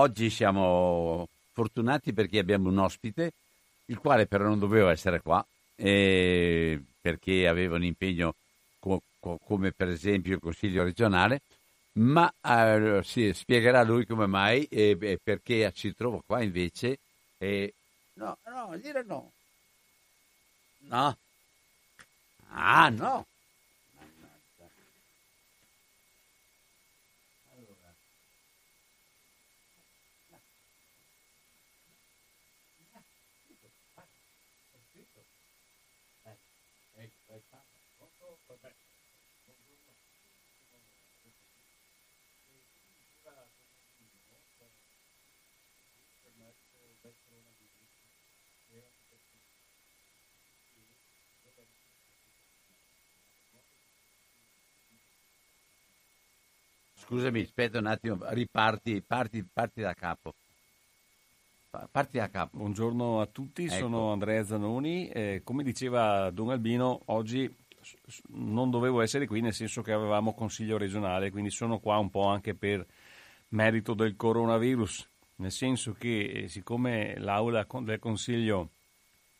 Oggi siamo fortunati perché abbiamo un ospite, il quale però non doveva essere qua, eh, perché aveva un impegno co- co- come per esempio il Consiglio regionale, ma eh, sì, spiegherà lui come mai e eh, perché si trova qua invece. no, no, dire no. No. Ah, no. Scusami, aspetta un attimo, riparti, parti, parti da capo. Parti da capo. Buongiorno a tutti, ecco. sono Andrea Zanoni. Eh, come diceva Don Albino, oggi non dovevo essere qui nel senso che avevamo consiglio regionale, quindi sono qua un po' anche per merito del coronavirus, nel senso che eh, siccome l'aula del consiglio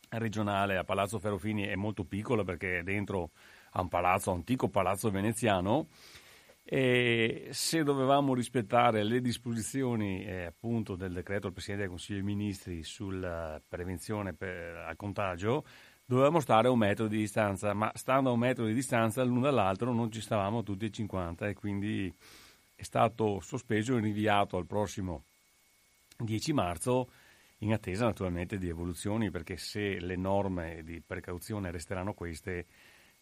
regionale a Palazzo Ferrofini è molto piccola perché è dentro a un palazzo, antico palazzo veneziano, e se dovevamo rispettare le disposizioni eh, appunto del decreto del Presidente del Consiglio dei Ministri sulla prevenzione per, al contagio, dovevamo stare a un metro di distanza, ma stando a un metro di distanza l'uno dall'altro non ci stavamo tutti e 50 e quindi è stato sospeso e rinviato al prossimo 10 marzo in attesa naturalmente di evoluzioni perché se le norme di precauzione resteranno queste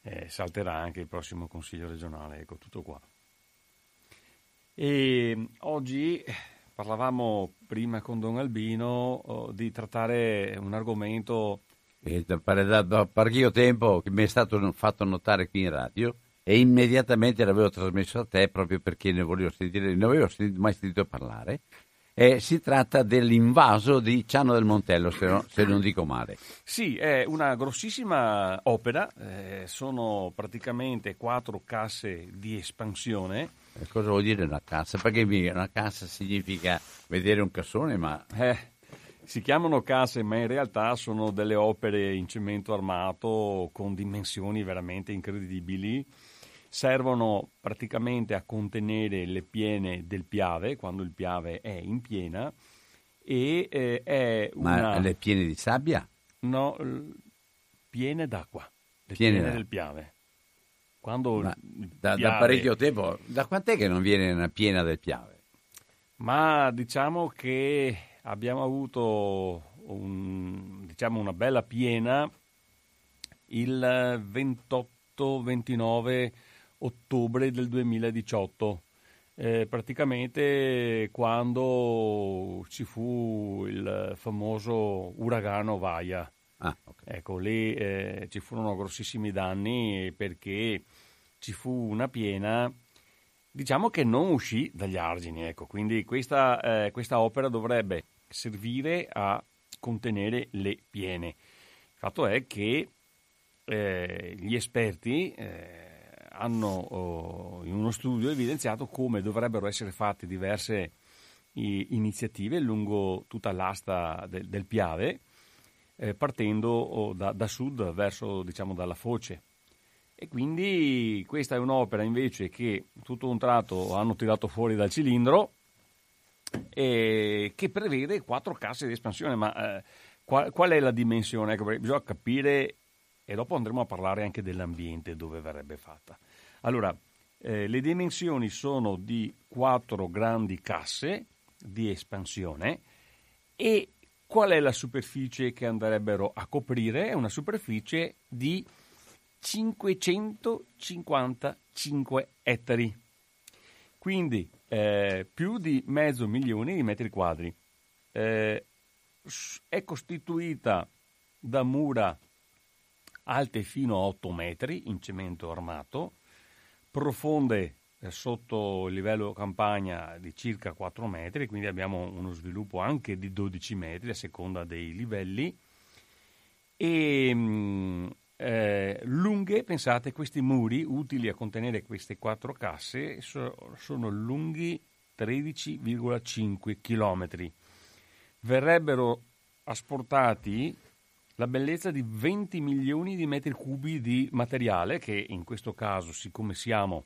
eh, salterà anche il prossimo Consiglio regionale, ecco tutto qua. E oggi parlavamo prima con Don Albino oh, di trattare un argomento... Eh, da, parecchio tempo che mi è stato fatto notare qui in radio e immediatamente l'avevo trasmesso a te proprio perché ne, volevo sentire, ne avevo mai sentito parlare. Eh, si tratta dell'invaso di Ciano del Montello, se, no, se, non dico male. Sì, è una grossissima opera, eh, sono praticamente quattro casse di espansione cosa vuol dire una cassa? Perché una cassa significa vedere un cassone, ma... Eh, si chiamano casse, ma in realtà sono delle opere in cemento armato con dimensioni veramente incredibili. Servono praticamente a contenere le piene del piave, quando il piave è in piena, e eh, è una... Ma le piene di sabbia? No, piene d'acqua, le piene, piene del piave. Quando da, Piave... da, parecchio tempo, da quant'è che non viene una piena del Piave? Ma diciamo che abbiamo avuto un, diciamo una bella piena il 28-29 ottobre del 2018. Eh, praticamente quando ci fu il famoso uragano Vaia. Ah, okay. Ecco, lì eh, ci furono grossissimi danni perché ci fu una piena, diciamo che non uscì dagli argini, ecco, quindi questa, eh, questa opera dovrebbe servire a contenere le piene. Il fatto è che eh, gli esperti eh, hanno oh, in uno studio evidenziato come dovrebbero essere fatte diverse iniziative lungo tutta l'asta del, del Piave, eh, partendo oh, da, da, sud verso diciamo dalla foce. E quindi questa è un'opera invece che tutto un tratto hanno tirato fuori dal cilindro e che prevede quattro casse di espansione. Ma eh, qual, qual, è la dimensione? Ecco, bisogna capire e dopo andremo a parlare anche dell'ambiente dove verrebbe fatta. Allora, eh, le dimensioni sono di quattro grandi casse di espansione e qual è la superficie che andrebbero a coprire? È una superficie di 555 ettari, quindi eh, più di mezzo milione di metri quadri. Eh, è costituita da mura alte fino a 8 metri in cemento armato, profonde eh, sotto il livello campagna di circa 4 metri, quindi abbiamo uno sviluppo anche di 12 metri a seconda dei livelli. E mm, eh, lunghe, pensate, questi muri utili a contenere queste quattro casse so, sono lunghi 13,5 km. Verrebbero asportati la bellezza di 20 milioni di metri cubi di materiale che in questo caso, siccome siamo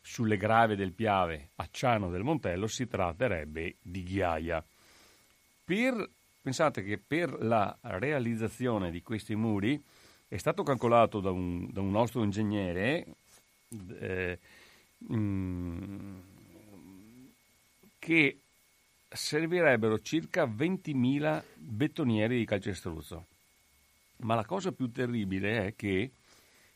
sulle grave del Piave a Ciano del Montello, si tratterebbe di ghiaia. Per, pensate che per la realizzazione di questi muri è stato calcolato da un, da un nostro ingegnere eh, mm, che servirebbero circa 20.000 bettonieri di calcestruzzo. Ma la cosa più terribile è che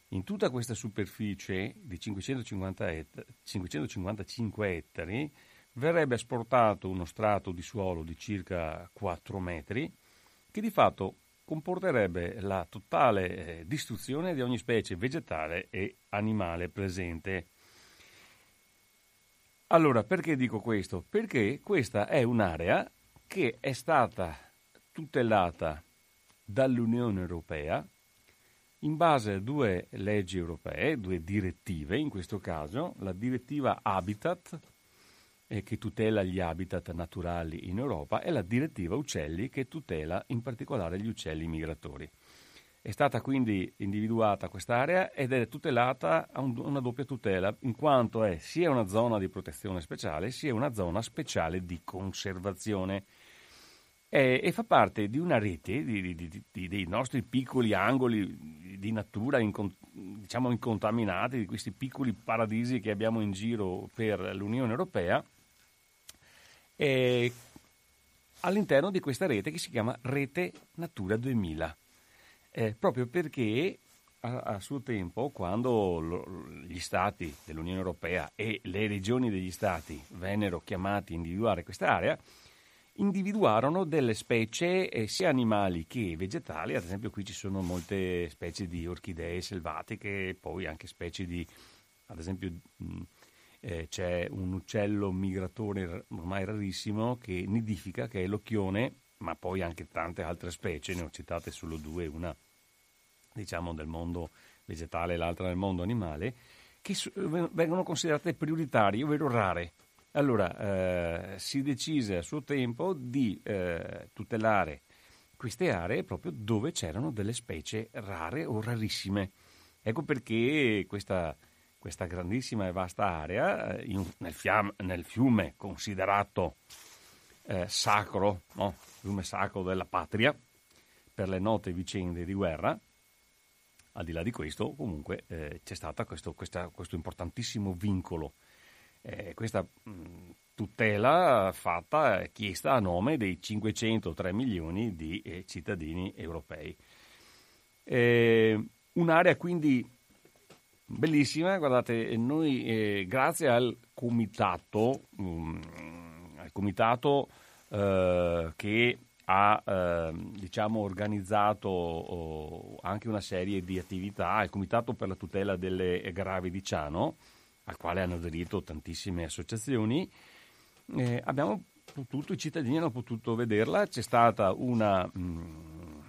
in tutta questa superficie di 550 et- 555 ettari verrebbe asportato uno strato di suolo di circa 4 metri che di fatto comporterebbe la totale eh, distruzione di ogni specie vegetale e animale presente. Allora, perché dico questo? Perché questa è un'area che è stata tutelata dall'Unione Europea in base a due leggi europee, due direttive, in questo caso la direttiva Habitat eh, che tutela gli habitat naturali in Europa e la direttiva Uccelli che tutela in particolare gli uccelli migratori. È stata quindi individuata quest'area ed è tutelata a un, una doppia tutela, in quanto è sia una zona di protezione speciale sia una zona speciale di conservazione eh, e fa parte di una rete di, di, di, dei nostri piccoli angoli di natura incont- diciamo incontaminati, di questi piccoli paradisi che abbiamo in giro per l'Unione Europea, eh, all'interno di questa rete che si chiama Rete Natura 2000, eh, proprio perché a, a, suo tempo, quando lo, gli stati dell'Unione Europea e le regioni degli stati vennero chiamati a individuare quest'area, individuarono delle specie eh, sia animali che vegetali, ad esempio qui ci sono molte specie di orchidee selvatiche, poi anche specie di, ad esempio mh, eh, c'è un uccello migratore ormai rarissimo che nidifica, che è l'occhione, ma poi anche tante altre specie, ne ho citate solo due, una diciamo del mondo vegetale e l'altra del mondo animale, che vengono considerate prioritarie, ovvero rare. Allora, eh, si decise a suo tempo di eh, tutelare queste aree proprio dove c'erano delle specie rare o rarissime. Ecco perché questa, questa grandissima e vasta area, eh, in, nel, fiam, nel, fiume considerato eh, sacro, no? fiume sacro della patria, per le note vicende di guerra, al di là di questo, comunque eh, c'è stato questo, questo importantissimo vincolo eh, questa tutela fatta, chiesta a nome dei 503 milioni di eh, cittadini europei. Eh, un'area quindi bellissima, guardate, noi eh, grazie al comitato, mh, al comitato eh, che ha eh, diciamo, organizzato oh, anche una serie di attività, il Comitato per la tutela delle gravi di Ciano, al quale hanno aderito tantissime associazioni, eh, abbiamo tutti i cittadini hanno potuto vederla, c'è stata una mh, mm,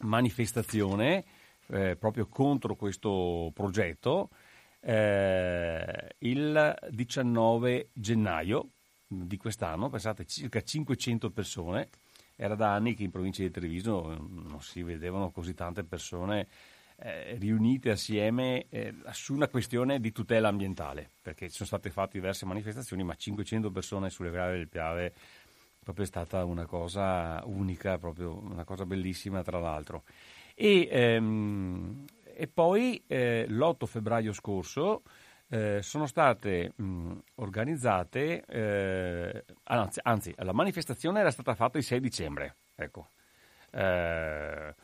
manifestazione eh, proprio contro questo progetto eh, il 19 gennaio di quest'anno, pensate circa 500 persone, era da anni che in provincia di Treviso non si vedevano così tante persone eh, riunite assieme eh, su una questione di tutela ambientale, perché ci sono state fatte diverse manifestazioni, ma 500 persone sulle grave del Piave proprio è stata una cosa unica, una cosa bellissima tra l'altro. E, ehm, e poi eh, l'8 febbraio scorso eh, sono state mh, organizzate, eh, anzi, anzi, la manifestazione era stata fatta il 6 dicembre, ecco. Eh,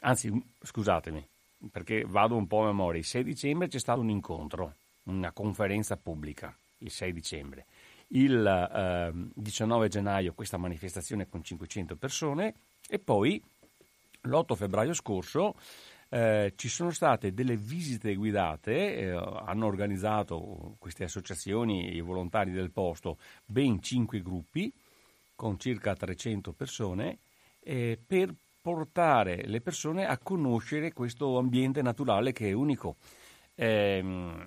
anzi, scusatemi, perché vado un po' a memoria, il 6 dicembre c'è stato un incontro, una conferenza pubblica, il 6 dicembre. Il 19 ehm, gennaio questa manifestazione con 500 persone e poi l'8 febbraio scorso eh, ci sono state delle visite guidate, eh, hanno organizzato queste associazioni, i volontari del posto, ben cinque gruppi con circa 300 persone eh, per portare le persone a conoscere questo ambiente naturale che è unico. Eh,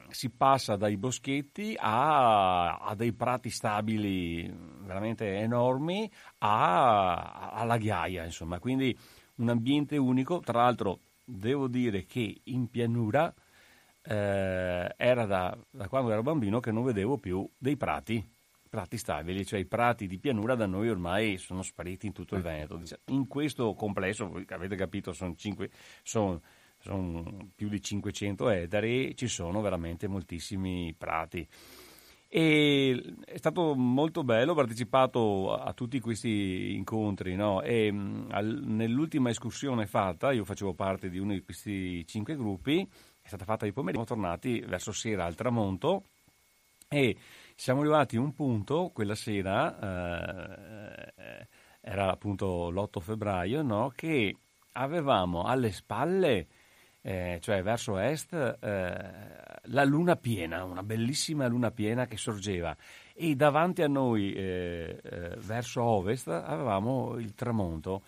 si passa dai boschetti a, a, dei prati stabili veramente enormi a, alla ghiaia, insomma, quindi un ambiente unico. Tra l'altro, devo dire che in pianura eh, era da, da, quando ero bambino che non vedevo più dei prati, prati stabili, cioè i prati di pianura da noi ormai sono spariti in tutto il Veneto. In questo complesso, avete capito, sono, cinque, sono, sono più di 500 ettari, ci sono veramente moltissimi prati. E è stato molto bello, ho partecipato a tutti questi incontri no? e mm, al, nell'ultima escursione fatta, io facevo parte di uno di questi cinque gruppi, è stata fatta di pomeriggio, siamo tornati verso sera al tramonto e siamo arrivati a un punto, quella sera, eh, era appunto l'8 febbraio, no? che avevamo alle spalle eh, cioè verso est, eh, la luna piena, una bellissima luna piena che sorgeva e davanti a noi, eh, eh verso ovest, avevamo il tramonto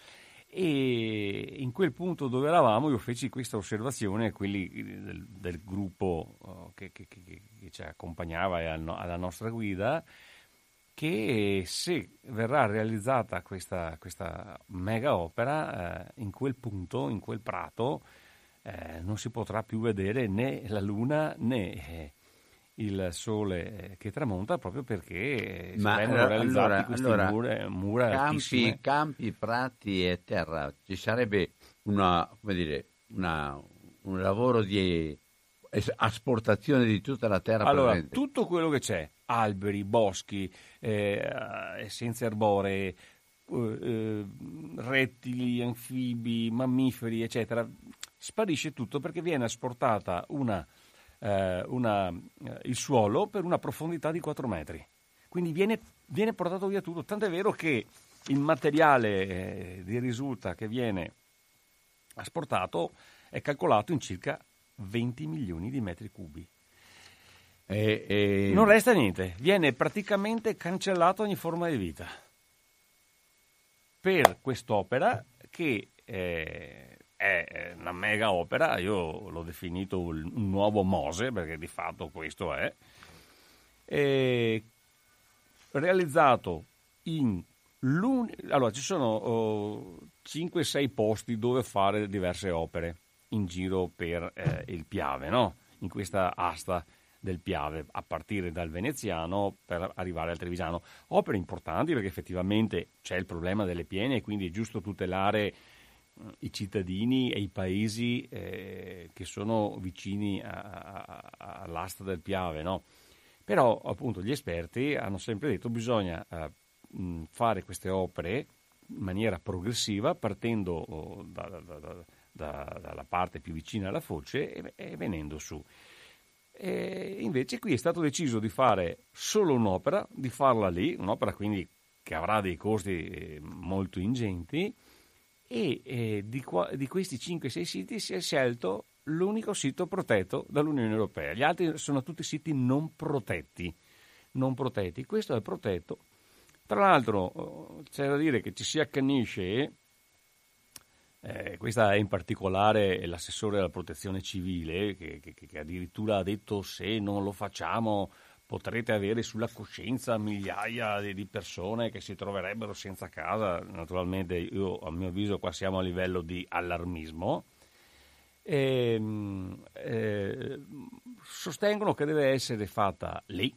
e in quel punto dove eravamo io feci questa osservazione a quelli del, del gruppo oh, che, che, che, che, ci accompagnava e alla nostra guida che se verrà realizzata questa, questa mega opera eh, in quel punto, in quel prato, eh, non si potrà più vedere né la luna né eh, il sole eh, che tramonta proprio perché eh, Ma vengono realizzati allora, questi allora, mura, mura campi, campi, prati e terra. Ci sarebbe una, dire, una, un lavoro di asportazione di tutta la terra allora, presente. tutto quello che c'è, alberi, boschi, eh, essenze arboree, eh, rettili, anfibi, mammiferi, eccetera, sparisce tutto perché viene asportata una, eh, una, eh, il suolo per una profondità di 4 metri. Quindi viene, viene portato via tutto, tant'è vero che il materiale eh, di risulta che viene asportato è calcolato in circa 20 milioni di metri cubi. E, e... Non resta niente, viene praticamente cancellato ogni forma di vita per quest'opera che eh, è una mega opera, io l'ho definito un nuovo Mose, perché di fatto questo è, è realizzato in allora ci sono oh, 5-6 posti dove fare diverse opere in giro per eh, il Piave, no? in questa asta del Piave, a partire dal veneziano per arrivare al trevigiano. Opere importanti perché effettivamente c'è il problema delle piene e quindi è giusto tutelare i cittadini e i paesi eh, che sono vicini a, a, all'asta del Piave, no? Però appunto gli esperti hanno sempre detto che bisogna eh, fare queste opere in maniera progressiva partendo oh, da, da, da, dalla parte più vicina alla foce e, e venendo su. E invece qui è stato deciso di fare solo un'opera, di farla lì, un'opera quindi che avrà dei costi eh, molto ingenti, e eh, di, qua, di, questi 5-6 siti si è scelto l'unico sito protetto dall'Unione Europea. Gli altri sono tutti siti non protetti. Non protetti. Questo è protetto Tra l'altro c'è da dire che ci si accanisce, eh, questa è in particolare l'assessore della protezione civile, che, che, che addirittura ha detto se non lo facciamo potrete avere sulla coscienza migliaia di persone che si troverebbero senza casa. Naturalmente io a mio avviso qua siamo a livello di allarmismo. E, ehm, eh, sostengono che deve essere fatta lì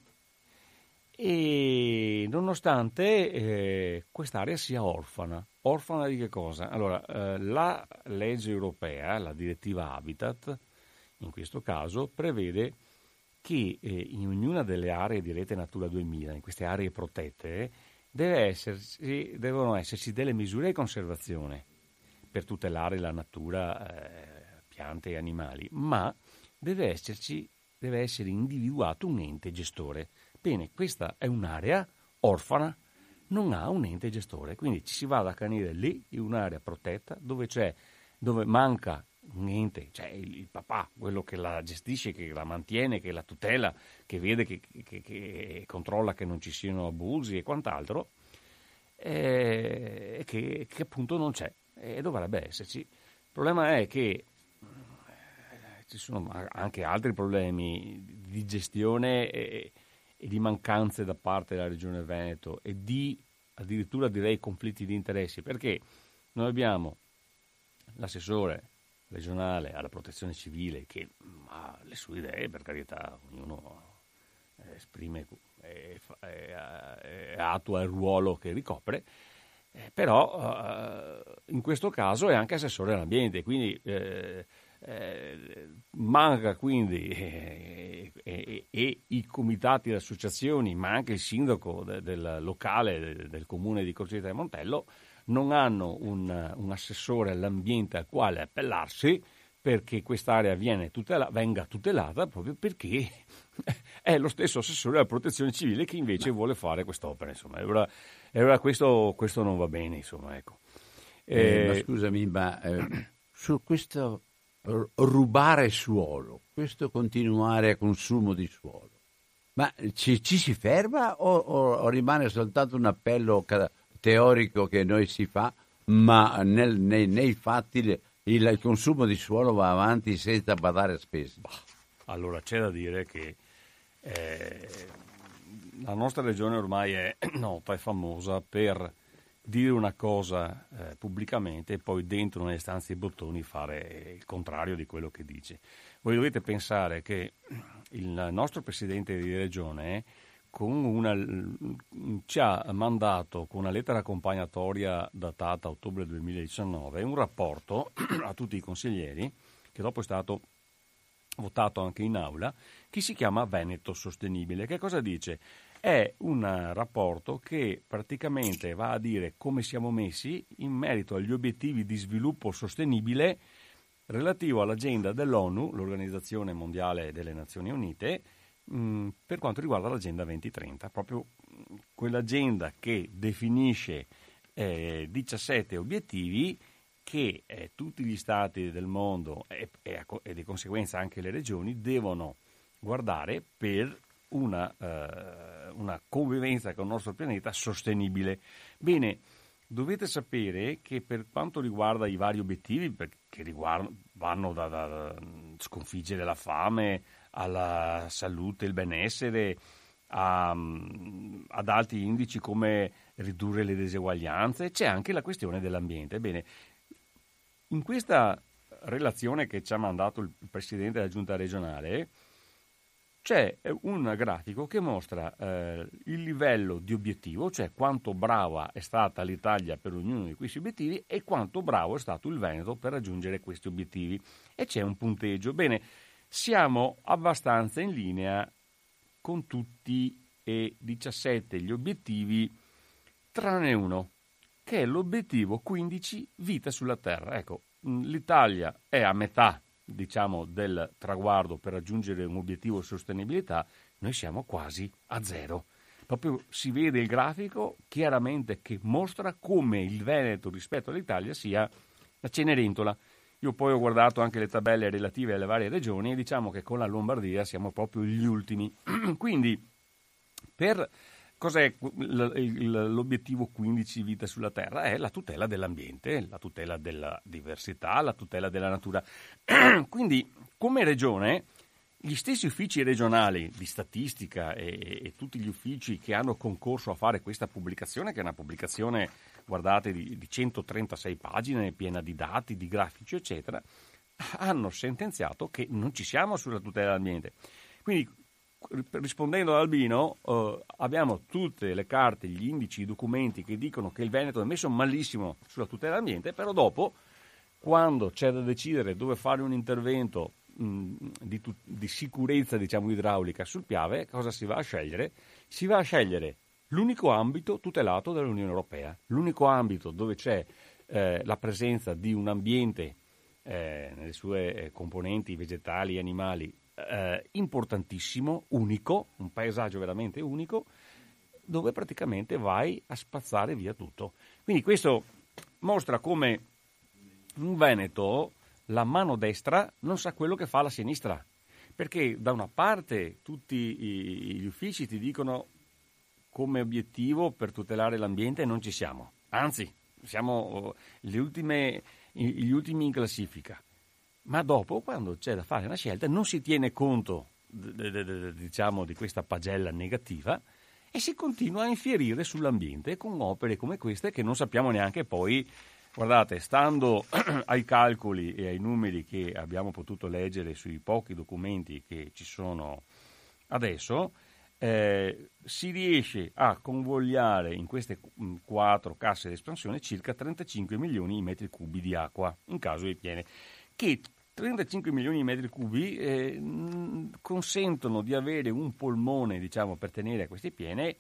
e nonostante eh, quest'area sia orfana. Orfana di che cosa? Allora, eh, la legge europea, la direttiva Habitat, in questo caso, prevede che eh, in ognuna delle aree di rete Natura 2000, in queste aree protette, esserci, devono esserci delle misure di conservazione per tutelare la natura, eh, piante e animali, ma deve, esserci, deve essere individuato un ente gestore. Bene, questa è un'area orfana, non ha un ente gestore, quindi ci si va ad accanire lì in un'area protetta dove, dove manca niente, cioè il, il, papà, quello che la gestisce, che la mantiene, che la tutela, che vede, che, che, che controlla che non ci siano abusi e quant'altro, eh, che, che, appunto non c'è e dovrebbe esserci. Il problema è che eh, ci sono anche altri problemi di gestione e, e di mancanze da parte della Regione Veneto e di addirittura direi conflitti di interessi, perché noi abbiamo l'assessore regionale alla protezione civile che ha le sue idee, per carità, ognuno eh, esprime e, e, e attua il ruolo che ricopre, eh, però eh, in questo caso è anche assessore all'ambiente, quindi eh, eh manca quindi e, i comitati le associazioni, ma anche il sindaco de, del locale del, del comune di Corcita di Montello non hanno un, un assessore all'ambiente al quale appellarsi perché quest'area tutela, venga tutelata proprio perché è lo stesso assessore alla protezione civile che invece vuole fare quest'opera. Insomma, allora, allora questo, questo, non va bene. Insomma, ecco. eh, ma scusami, ma eh, su questo rubare suolo, questo continuare a consumo di suolo, ma ci, ci si ferma o, o, o, rimane soltanto un appello teorico che noi si fa, ma nel, nei, nei, fatti il, il, consumo di suolo va avanti senza badare a spese. Allora c'è da dire che eh, la nostra regione ormai è nota e famosa per dire una cosa eh, pubblicamente e poi dentro nelle stanze dei bottoni fare il contrario di quello che dice. Voi dovete pensare che il nostro presidente di regione una, ci ha mandato con una lettera accompagnatoria datata ottobre 2019 un rapporto a tutti i consiglieri che dopo è stato votato anche in aula che si chiama Veneto Sostenibile. Che cosa dice? È un rapporto che praticamente va a dire come siamo messi in merito agli obiettivi di sviluppo sostenibile relativo all'agenda dell'ONU, l'Organizzazione Mondiale delle Nazioni Unite, Mm, per quanto riguarda l'Agenda 2030, proprio mm, quell'agenda che definisce eh, 17 obiettivi che eh, tutti gli stati del mondo e, e, e, di conseguenza anche le regioni devono guardare per una, eh, una convivenza con il nostro pianeta sostenibile. Bene, dovete sapere che per quanto riguarda i vari obiettivi, che riguardano, vanno da, da, da sconfiggere la fame, alla salute, il benessere, a, ad alti indici come ridurre le diseguaglianze, c'è anche la questione dell'ambiente. Ebbene, in questa relazione che ci ha mandato il Presidente della Giunta regionale c'è un grafico che mostra eh, il livello di obiettivo, cioè quanto brava è stata l'Italia per ognuno di questi obiettivi e quanto bravo è stato il Veneto per raggiungere questi obiettivi. E c'è un punteggio. Bene, siamo abbastanza in linea con tutti e 17 gli obiettivi, tranne uno, che è l'obiettivo 15 vita sulla Terra. Ecco, l'Italia è a metà, diciamo, del traguardo per raggiungere un obiettivo di sostenibilità, noi siamo quasi a zero. Proprio si vede il grafico chiaramente che mostra come il Veneto rispetto all'Italia sia la Cenerentola. Io poi ho guardato anche le tabelle relative alle varie regioni e diciamo che con la Lombardia siamo proprio gli ultimi. Quindi per Cos'è l'obiettivo 15 vita sulla Terra? È la tutela dell'ambiente, la tutela della diversità, la tutela della natura. Quindi, come regione, gli stessi uffici regionali di statistica e, e, tutti gli uffici che hanno concorso a fare questa pubblicazione, che è una pubblicazione, guardate, di, di 136 pagine, piena di dati, di grafici, eccetera, hanno sentenziato che non ci siamo sulla tutela dell'ambiente. Quindi rispondendo ad Albino, eh, abbiamo tutte le carte, gli indici, i documenti che dicono che il Veneto è messo malissimo sulla tutela dell'ambiente, però dopo, quando c'è da decidere dove fare un intervento mh, di, tu- di, sicurezza diciamo, idraulica sul Piave, cosa si va a scegliere? Si va a scegliere l'unico ambito tutelato dall'Unione Europea, l'unico ambito dove c'è eh, la presenza di un ambiente eh, nelle sue eh, componenti vegetali e animali eh, importantissimo, unico, un paesaggio veramente unico, dove praticamente vai a spazzare via tutto. Quindi questo mostra come in Veneto la mano destra non sa quello che fa la sinistra, perché da una parte tutti gli uffici ti dicono come obiettivo per tutelare l'ambiente non ci siamo, anzi siamo oh, ultime, gli ultimi in classifica ma dopo, quando c'è da fare una scelta, non si tiene conto diciamo, di questa pagella negativa e si continua a infierire sull'ambiente con opere come queste che non sappiamo neanche poi. Guardate, stando ai calcoli e ai numeri che abbiamo potuto leggere sui pochi documenti che ci sono adesso, eh, si riesce a convogliare in queste quattro casse di espansione circa 35 milioni di metri cubi di acqua in caso di piene, che 35 milioni di metri cubi eh, consentono di avere un polmone, diciamo, per tenere queste piene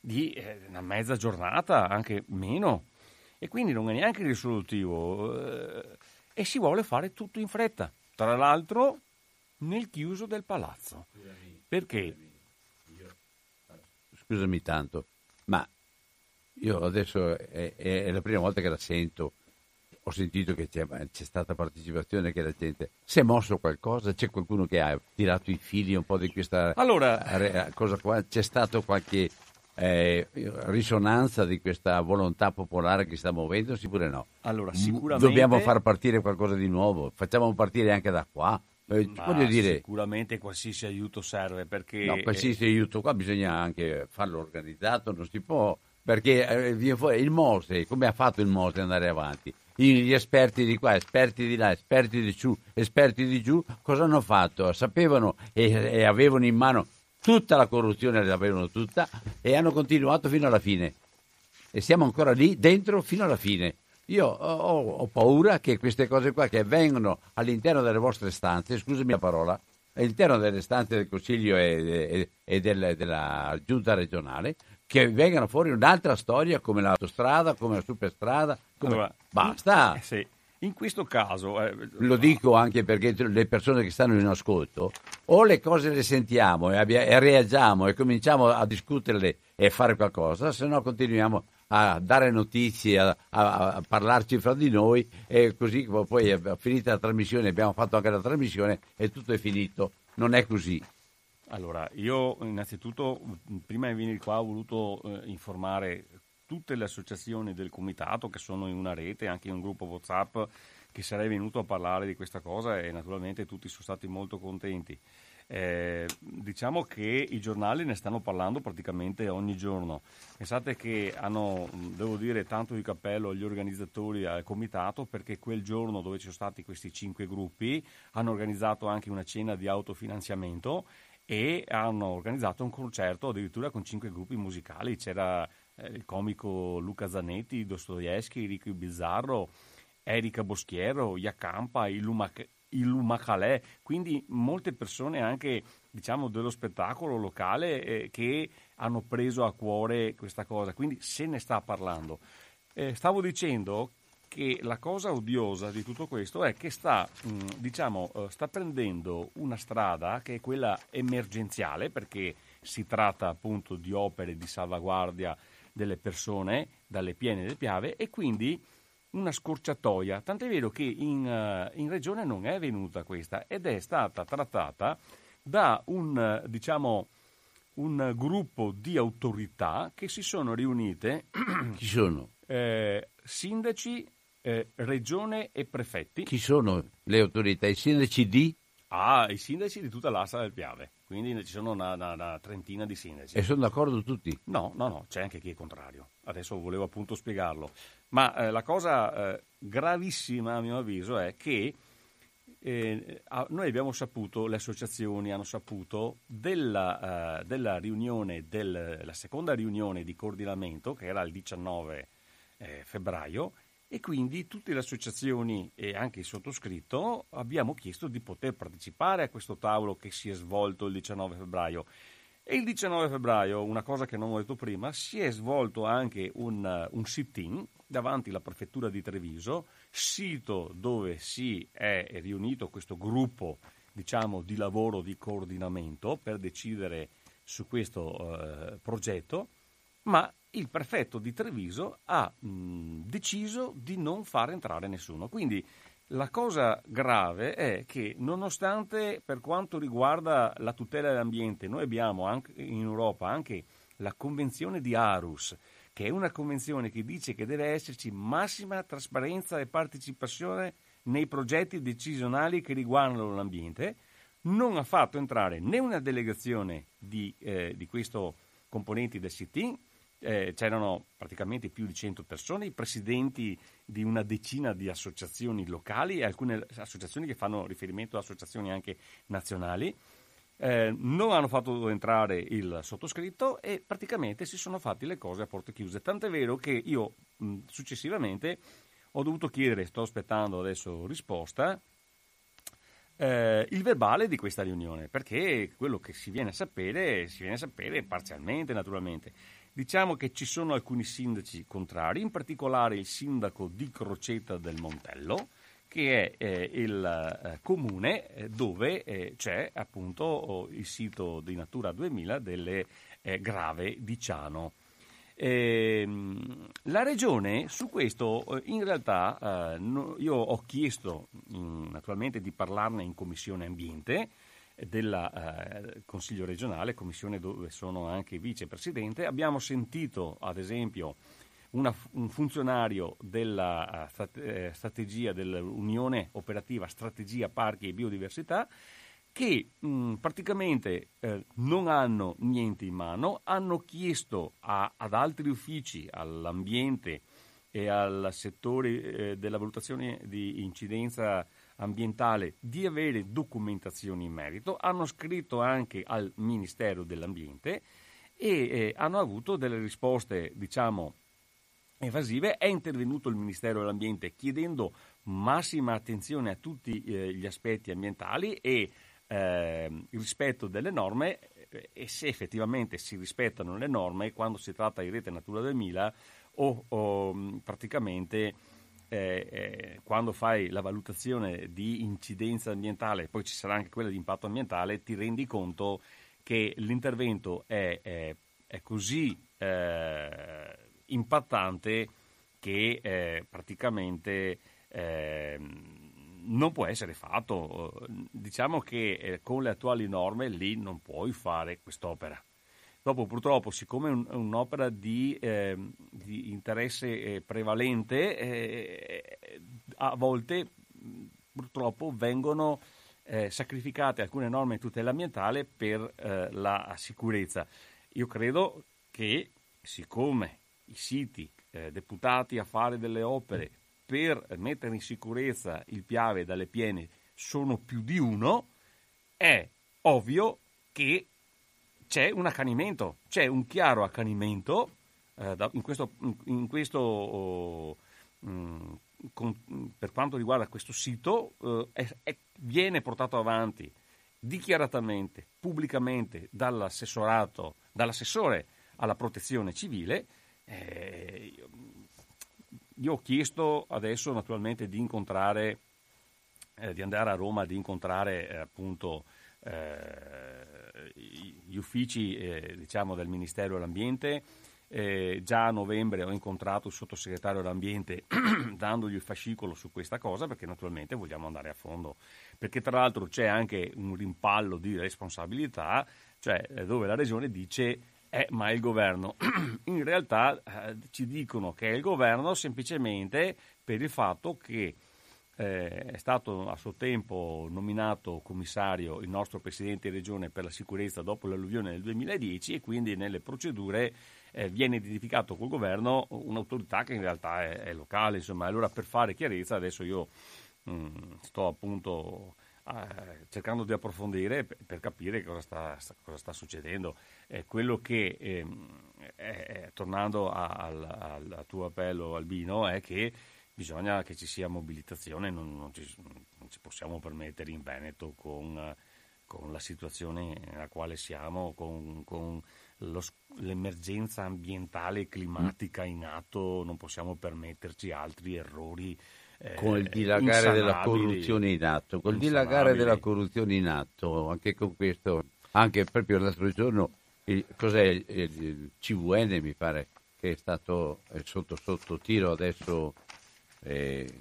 di eh, una mezza giornata, anche meno. E quindi non è neanche risolutivo. Eh, e si vuole fare tutto in fretta. Tra l'altro nel chiuso del palazzo. Perché? Scusami tanto, ma io adesso è, è la prima volta che la sento ho sentito che c'è, c'è, stata partecipazione, che la gente si è mosso qualcosa, c'è qualcuno che ha tirato i fili un po' di questa allora, cosa qua, c'è stata qualche eh, risonanza di questa volontà popolare che sta muovendo, oppure no? Allora, sicuramente... Dobbiamo far partire qualcosa di nuovo, facciamo partire anche da qua. Eh, voglio dire, sicuramente qualsiasi aiuto serve perché... No, qualsiasi aiuto qua bisogna anche farlo organizzato, non si può perché eh, il Mose, come ha fatto il Mose ad andare avanti? Gli esperti di qua, esperti di là, esperti di giù, esperti di giù, cosa hanno fatto? Sapevano e, e avevano in mano tutta la corruzione, l'avevano tutta e hanno continuato fino alla fine. E siamo ancora lì dentro fino alla fine. Io ho, ho paura che queste cose qua che avvengono all'interno delle vostre stanze, scusami la parola, all'interno delle stanze del Consiglio e, e, e del, della Giunta regionale, che vengano fuori un'altra storia come l'autostrada, come la superstrada. Come... Allora, Basta. Eh, sì. In questo caso... Eh, Lo dico anche perché le persone che stanno in ascolto, o le cose le sentiamo e, abbia, e reagiamo e cominciamo a discuterle e fare qualcosa, se no continuiamo a dare notizie, a, a, a, parlarci fra di noi e così poi finita la trasmissione, abbiamo fatto anche la trasmissione e tutto è finito. Non è così. Allora, io innanzitutto, prima di venire qua, ho voluto eh, informare tutte le associazioni del comitato che sono in una rete, anche in un gruppo WhatsApp, che sarei venuto a parlare di questa cosa e naturalmente tutti sono stati molto contenti. Eh, diciamo che i giornali ne stanno parlando praticamente ogni giorno. Pensate che hanno, devo dire, tanto di cappello agli organizzatori, al comitato, perché quel giorno dove ci sono stati questi cinque gruppi hanno organizzato anche una cena di autofinanziamento e hanno organizzato un concerto addirittura con cinque gruppi musicali. C'era eh, il comico Luca Zanetti, Dostoevsky, Ricky Bizzarro, Erika Boschiero, Iacampa, Ilumac- Ilumacalè, quindi molte persone anche diciamo, dello spettacolo locale eh, che hanno preso a cuore questa cosa, quindi se ne sta parlando. Eh, stavo dicendo che la cosa odiosa di tutto questo è che sta, mm, diciamo, eh, sta prendendo una strada che è quella emergenziale, perché si tratta appunto di opere di salvaguardia delle persone dalle piene del Piave e quindi una scorciatoia. Tant'è vero che in, uh, in regione non è venuta questa ed è stata trattata da un, uh, diciamo, un gruppo di autorità che si sono riunite. Chi sono? Eh, sindaci, eh, regione e prefetti. Chi sono le autorità? I sindaci di? Ah, i sindaci di tutta l'asta del Piave, quindi ci sono una, una, una trentina di sindaci. E sono d'accordo tutti? No, no, no, c'è anche chi è contrario. Adesso volevo appunto spiegarlo. Ma eh, la cosa eh, gravissima, a mio avviso, è che eh, noi abbiamo saputo, le associazioni hanno saputo della, uh, della riunione, del, la seconda riunione di coordinamento, che era il 19 eh, febbraio, e quindi tutte le associazioni e anche il sottoscritto abbiamo chiesto di poter partecipare a questo tavolo che si è svolto il 19 febbraio. E il 19 febbraio, una cosa che non ho detto prima, si è svolto anche un, un sit-in davanti alla prefettura di Treviso, sito dove si è riunito questo gruppo diciamo, di lavoro di coordinamento per decidere su questo eh, progetto, ma il prefetto di Treviso ha mh, deciso di non far entrare nessuno. Quindi la cosa grave è che nonostante per quanto riguarda la tutela dell'ambiente, noi abbiamo anche in Europa anche la Convenzione di Arus, che è una convenzione che dice che deve esserci massima trasparenza e partecipazione nei progetti decisionali che riguardano l'ambiente, non ha fatto entrare né una delegazione di, eh, di questo componenti del sit eh, c'erano praticamente più di 100 persone, i presidenti di una decina di associazioni locali e alcune associazioni che fanno riferimento a associazioni anche nazionali. Eh, non hanno fatto entrare il sottoscritto e praticamente si sono fatti le cose a porte chiuse. Tant'è vero che io mh, successivamente ho dovuto chiedere, sto aspettando adesso risposta, eh, il verbale di questa riunione, perché quello che si viene a sapere, si viene a sapere parzialmente naturalmente. Diciamo che ci sono alcuni sindaci contrari, in particolare il sindaco di Crocetta del Montello, che è eh, il eh, comune eh, dove eh, c'è appunto oh, il sito di Natura 2000 delle eh, Grave di Ciano. Ehm, la regione su questo eh, in realtà no, io ho chiesto mh, mm, naturalmente di parlarne in commissione ambiente del eh, Consiglio regionale, commissione dove sono anche vicepresidente. Abbiamo sentito, ad esempio, una, un funzionario della uh, strategia dell'Unione Operativa Strategia Parchi e Biodiversità che mh, praticamente eh, non hanno niente in mano, hanno chiesto a, ad altri uffici, all'ambiente e al settore eh, della valutazione di incidenza ambientale di avere documentazioni in merito, hanno scritto anche al Ministero dell'Ambiente e eh, hanno avuto delle risposte, diciamo, evasive. È intervenuto il Ministero dell'Ambiente chiedendo massima attenzione a tutti eh, gli aspetti ambientali e eh, rispetto delle norme eh, e se effettivamente si rispettano le norme quando si tratta di rete Natura 2000 o, o praticamente eh, eh, quando fai la valutazione di incidenza ambientale, poi ci sarà anche quella di impatto ambientale, ti rendi conto che l'intervento è, è, è così eh, impattante che eh, praticamente ehm, non può essere fatto. Diciamo che eh, con le attuali norme lì non puoi fare quest'opera. Dopo purtroppo, siccome è un, un'opera di, eh, di interesse eh, prevalente, eh, a volte purtroppo vengono eh, sacrificate alcune norme di tutela ambientale per eh, la sicurezza. Io credo che siccome i siti eh, deputati a fare delle opere per mettere in sicurezza il Piave dalle piene sono più di uno, è ovvio che c'è un accanimento, c'è un chiaro accanimento eh, in questo, in questo oh, mh, con, per quanto riguarda questo sito, eh, è, è, viene portato avanti dichiaratamente, pubblicamente dall'assessorato, dall'assessore alla protezione civile. Eh, io ho chiesto adesso naturalmente di incontrare, eh, di andare a Roma, di incontrare eh, appunto gli uffici eh, diciamo, del Ministero dell'Ambiente Eh, già a novembre ho incontrato il sottosegretario dell'ambiente dandogli il fascicolo su questa cosa perché naturalmente vogliamo andare a fondo. Perché tra l'altro c'è anche un rimpallo di responsabilità, cioè eh, dove la regione dice eh, ma il governo. In realtà eh, ci dicono che è il governo semplicemente per il fatto che eh, è stato a suo tempo nominato commissario il nostro presidente di regione per la sicurezza dopo l'alluvione del 2010 e quindi nelle procedure eh, viene identificato col governo un'autorità che in realtà è, è locale. Insomma, allora per fare chiarezza adesso io mh, mm, sto appunto eh, cercando di approfondire per, per capire cosa sta, sta, cosa sta succedendo. Eh, quello che, ehm, tornando a, al, al, tuo appello Albino, è che bisogna che ci sia mobilitazione, non, non, ci, non ci, possiamo permettere in Veneto con, con, la situazione nella quale siamo, con, con lo, l'emergenza ambientale e climatica in atto, non possiamo permetterci altri errori eh, con il dilagare della corruzione in atto, col dilagare della corruzione in atto, anche con questo, anche proprio l'altro giorno, il, cos'è il, il, CVN mi pare che è stato è sotto sotto tiro adesso. Eh,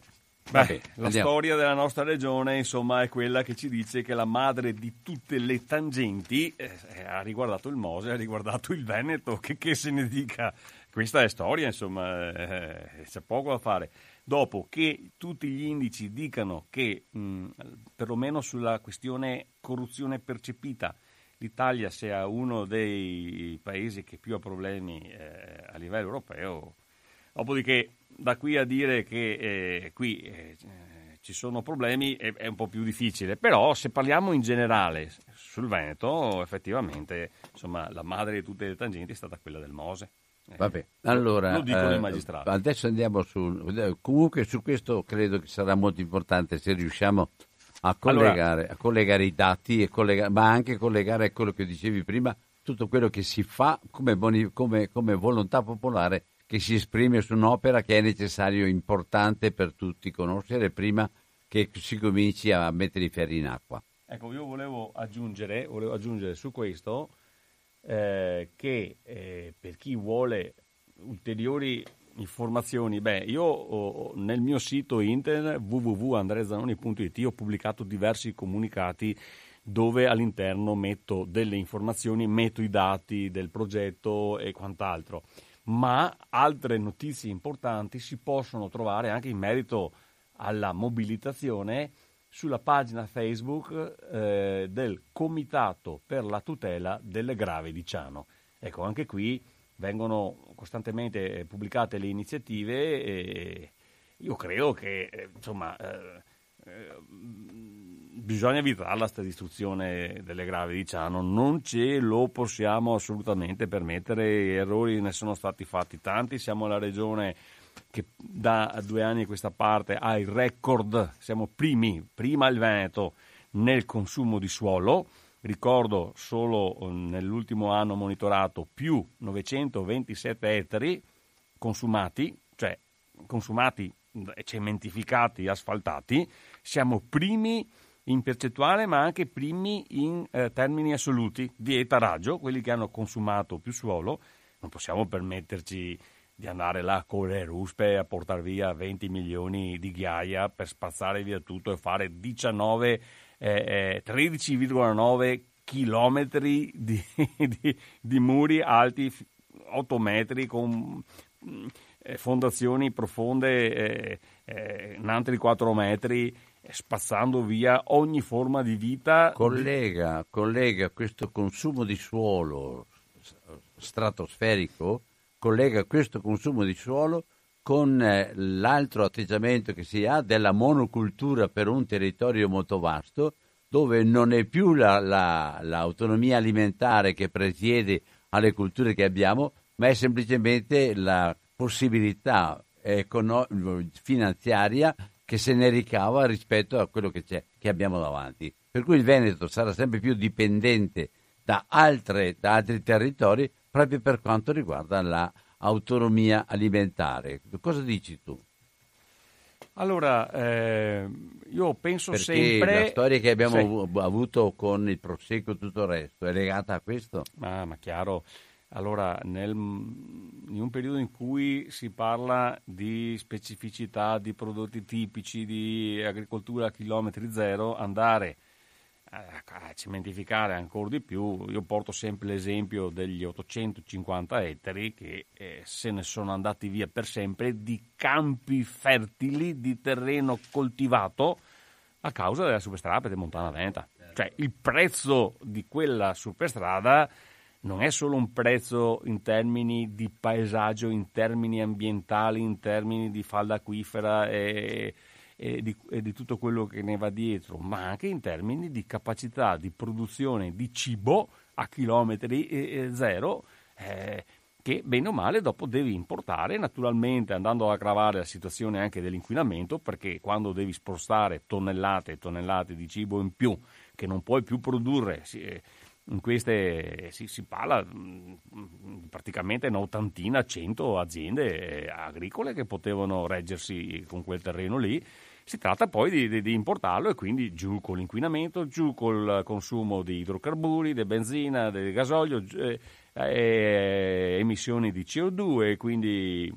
Beh, la andiamo. storia della nostra regione, insomma, è quella che ci dice che la madre di tutte le tangenti eh, ha riguardato il Mose, ha riguardato il Veneto, che, che se ne dica. Questa è storia, insomma, eh, c'è poco da fare dopo che tutti gli indici dicano che mh, perlomeno sulla questione corruzione percepita l'Italia sia uno dei paesi che più ha problemi eh, a livello europeo, dopodiché da qui a dire che eh, qui eh, ci sono problemi è, è, un po' più difficile, però se parliamo in generale sul Veneto effettivamente insomma, la madre di tutte le tangenti è stata quella del Mose. Eh, Vabbè, allora, lo dicono eh, i magistrati. Adesso andiamo su... Comunque su questo credo che sarà molto importante se riusciamo a collegare, allora, a collegare i dati, collegare, ma anche collegare a quello che dicevi prima, tutto quello che si fa come, come, come volontà popolare che si esprime su un'opera che è necessario, importante per tutti conoscere prima che si cominci a mettere i ferri in acqua. Ecco, io volevo aggiungere, volevo aggiungere su questo eh, che eh, per chi vuole ulteriori informazioni, beh, io ho, nel mio sito internet www.andreazanoni.it ho pubblicato diversi comunicati dove all'interno metto delle informazioni, metto i dati del progetto e quant'altro. Ma altre notizie importanti si possono trovare anche in merito alla mobilitazione sulla pagina Facebook eh, del Comitato per la tutela delle grave di Ciano. Ecco, anche qui vengono costantemente pubblicate le iniziative e io credo che eh, insomma, eh, eh, bisogna evitare questa distruzione delle gravi di Ciano, non ce lo possiamo assolutamente permettere, errori ne sono stati fatti tanti, siamo la regione che da due anni a questa parte ha il record, siamo primi, prima il Veneto nel consumo di suolo, ricordo solo eh, nell'ultimo anno monitorato più 927 ettari consumati, cioè consumati, cementificati, asfaltati, siamo primi in percentuale ma anche primi in eh, termini assoluti di etaraggio, quelli che hanno consumato più suolo, non possiamo permetterci di andare là con le ruspe a portare via 20 milioni di ghiaia per spazzare via tutto e fare 19, eh, 13,9 eh, chilometri di, di, di, muri alti 8 metri con mm, eh, fondazioni profonde eh, eh, di 4 metri spazzando via ogni forma di vita. Collega, collega questo consumo di suolo stratosferico collega questo consumo di suolo con eh, l'altro atteggiamento che si ha della monocultura per un territorio molto vasto, dove non è più la, la, l'autonomia alimentare che presiede alle culture che abbiamo, ma è semplicemente la possibilità econo- finanziaria che se ne ricava rispetto a quello che, che, abbiamo davanti. Per cui il Veneto sarà sempre più dipendente da, altre, da altri territori proprio per quanto riguarda l'autonomia alimentare. Cosa dici tu? Allora, eh, io penso Perché sempre... la storia che abbiamo sì. avuto con il prosecco e tutto il resto è legata a questo? Ah, ma chiaro. Allora, nel, in un periodo in cui si parla di specificità, di prodotti tipici, di agricoltura a chilometri zero, andare a cementificare ancora di più, io porto sempre l'esempio degli 850 ettari che eh, se ne sono andati via per sempre di campi fertili di terreno coltivato a causa della superstrada Pedemontana Venta. Cioè il prezzo di quella superstrada non è solo un prezzo in termini di paesaggio, in termini ambientali, in termini di falda acquifera e, e, di, e di, tutto quello che ne va dietro, ma anche in termini di capacità di produzione di cibo a chilometri zero. Eh, che bene o male dopo devi importare, naturalmente andando ad aggravare la situazione anche dell'inquinamento, perché quando devi spostare tonnellate e tonnellate di cibo in più che non puoi più produrre, si, in queste si, si parla mm, praticamente un'ottantina, cento aziende eh, agricole che potevano reggersi con quel terreno lì. Si tratta poi di, di, di, importarlo e quindi giù con l'inquinamento, giù col consumo di idrocarburi, di benzina, di gasolio, eh, eh, emissioni di CO2 e quindi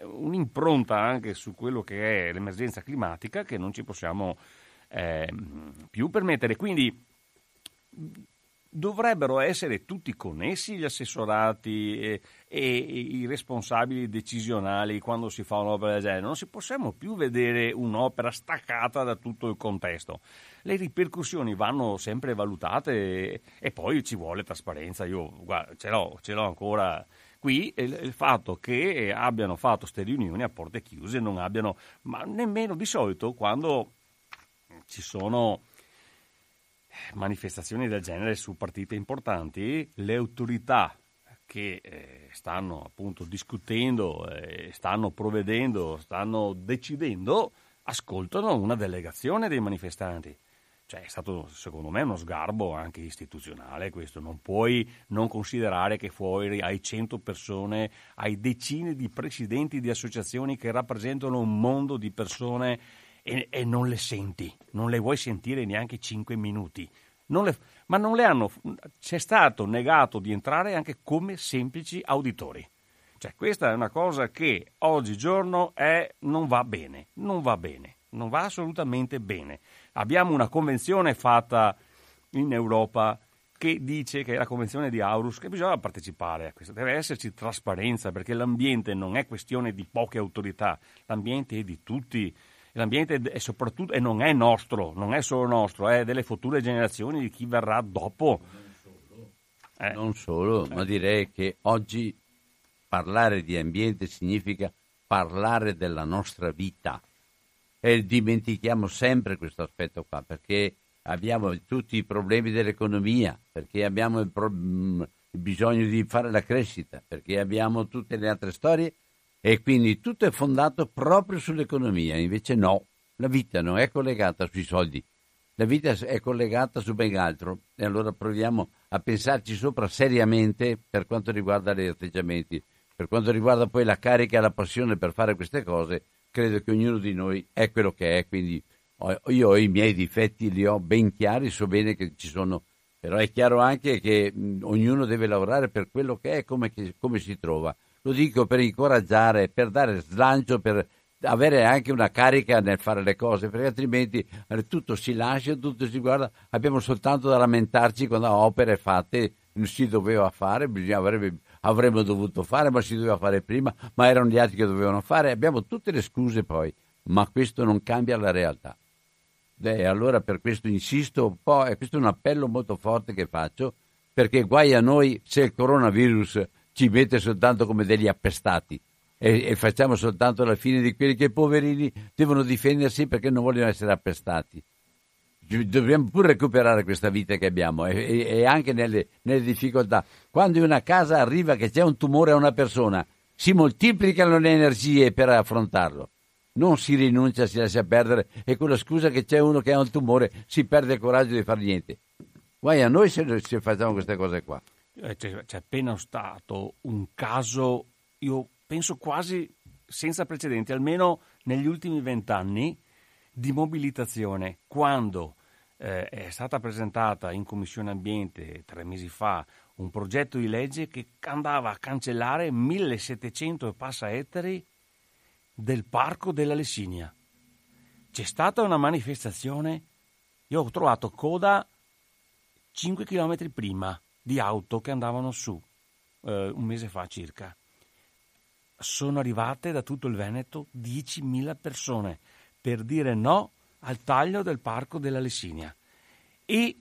un'impronta anche su quello che è l'emergenza climatica che non ci possiamo eh, più permettere. Quindi dovrebbero essere tutti connessi gli assessorati e, e, i responsabili decisionali quando si fa un'opera del genere. Non si possiamo più vedere un'opera staccata da tutto il contesto. Le ripercussioni vanno sempre valutate e, e poi ci vuole trasparenza. Io guarda, ce, l'ho, ce l'ho ancora qui il, fatto che abbiano fatto queste riunioni a porte chiuse, non abbiano, ma nemmeno di solito quando ci sono manifestazioni del genere su partite importanti, le autorità che eh, stanno appunto discutendo, eh, stanno provvedendo, stanno decidendo, ascoltano una delegazione dei manifestanti. Cioè è stato secondo me uno sgarbo anche istituzionale questo, non puoi non considerare che fuori hai 100 persone, hai decine di presidenti di associazioni che rappresentano un mondo di persone e, e, non le senti, non le vuoi sentire neanche 5 minuti. Non le, ma non le hanno, c'è stato negato di entrare anche come semplici auditori. Cioè, questa è una cosa che oggigiorno è, non va bene, non va bene, non va assolutamente bene. Abbiamo una convenzione fatta in Europa che dice che è la convenzione di Aarhus che bisogna partecipare a questo, deve esserci trasparenza perché l'ambiente non è questione di poche autorità, l'ambiente è di tutti l'ambiente è soprattutto, e non è nostro, non è solo nostro, è delle future generazioni di chi verrà dopo. Eh. Non solo, ma direi che oggi parlare di ambiente significa parlare della nostra vita e dimentichiamo sempre questo aspetto qua perché abbiamo tutti i problemi dell'economia, perché abbiamo il, pro- mm, il bisogno di fare la crescita, perché abbiamo tutte le altre storie e quindi tutto è fondato proprio sull'economia, invece no, la vita non è collegata sui soldi, la vita è collegata su ben altro e allora proviamo a pensarci sopra seriamente per quanto riguarda gli atteggiamenti. Per quanto riguarda poi la carica e la passione per fare queste cose, credo che ognuno di noi è quello che è, quindi io ho i miei difetti, li ho ben chiari, so bene che ci sono, però è chiaro anche che ognuno deve lavorare per quello che è, come, che, come si trova. Lo dico per incoraggiare, per dare slancio, per avere anche una carica nel fare le cose, perché altrimenti eh, tutto si lascia, tutto si guarda, abbiamo soltanto da lamentarci quando opere fatte non si doveva fare, avrebbe, avremmo dovuto fare, ma si doveva fare prima, ma erano gli altri che dovevano fare, abbiamo tutte le scuse poi, ma questo non cambia la realtà. E allora per questo insisto un po', e questo è un appello molto forte che faccio, perché guai a noi se il coronavirus ci mette soltanto come degli appestati e, e, facciamo soltanto la fine di quelli che poverini devono difendersi perché non vogliono essere appestati. Dobbiamo pure recuperare questa vita che abbiamo e, e anche nelle, nelle, difficoltà. Quando in una casa arriva che c'è un tumore a una persona, si moltiplicano le energie per affrontarlo. Non si rinuncia, si lascia perdere e con la scusa che c'è uno che ha un tumore si perde il coraggio di fare niente. Guai a noi se, se facciamo queste cose qua. Eh, c'è, c'è appena stato un caso, io penso quasi senza precedenti, almeno negli ultimi vent'anni, di mobilitazione, quando eh, è stata presentata in Commissione Ambiente tre mesi fa un progetto di legge che andava a cancellare 1700 e passa ettari del parco della Lessinia. C'è stata una manifestazione, io ho trovato coda 5 km prima di auto che andavano su, eh, un mese fa circa. Sono arrivate da tutto il Veneto 10.000 persone per dire no al taglio del parco della Lessinia. E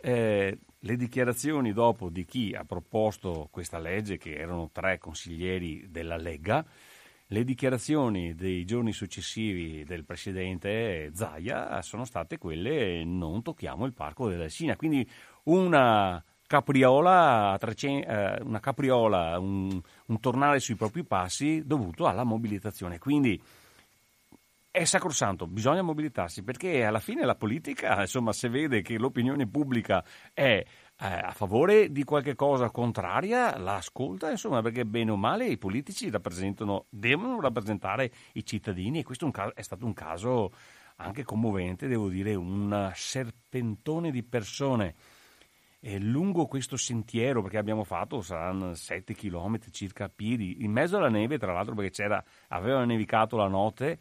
eh, le dichiarazioni dopo di chi ha proposto questa legge, che erano tre consiglieri della Lega, le dichiarazioni dei giorni successivi del presidente Zaia sono state quelle non tocchiamo il parco della Sina. Quindi una capriola, 300, eh, una capriola un, un tornare sui propri passi dovuto alla mobilitazione. Quindi è sacrosanto, bisogna mobilitarsi perché alla fine la politica, insomma, se vede che l'opinione pubblica è eh, a favore di qualche cosa contraria, la ascolta, insomma, perché bene o male i politici rappresentano, devono rappresentare i cittadini e questo è stato un caso anche commovente, devo dire, un serpentone di persone. E lungo questo sentiero, perché abbiamo fatto, saranno 7 km circa a piedi, in mezzo alla neve, tra l'altro perché c'era, aveva nevicato la notte,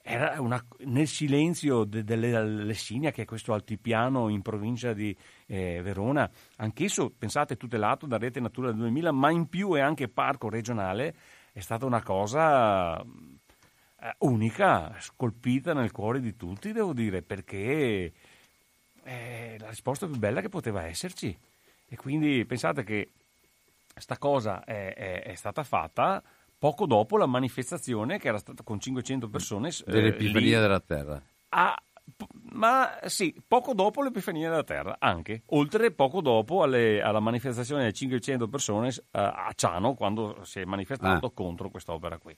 era una, nel silenzio de, delle Lessinia, che è questo altipiano in provincia di eh, Verona, anch'esso, pensate, tutelato da Rete Natura 2000, ma in più è anche parco regionale, è stata una cosa eh, unica, scolpita nel cuore di tutti, devo dire, perché è la risposta più bella che poteva esserci. E quindi pensate che questa cosa è, è, è stata fatta poco dopo la manifestazione che era stata con 500 persone dell'Epifania eh, della Terra. A, ma sì, poco dopo l'Epifania della Terra, anche. Oltre poco dopo alle, alla manifestazione di 500 persone eh, a Ciano, quando si è manifestato ah. contro quest'opera qui.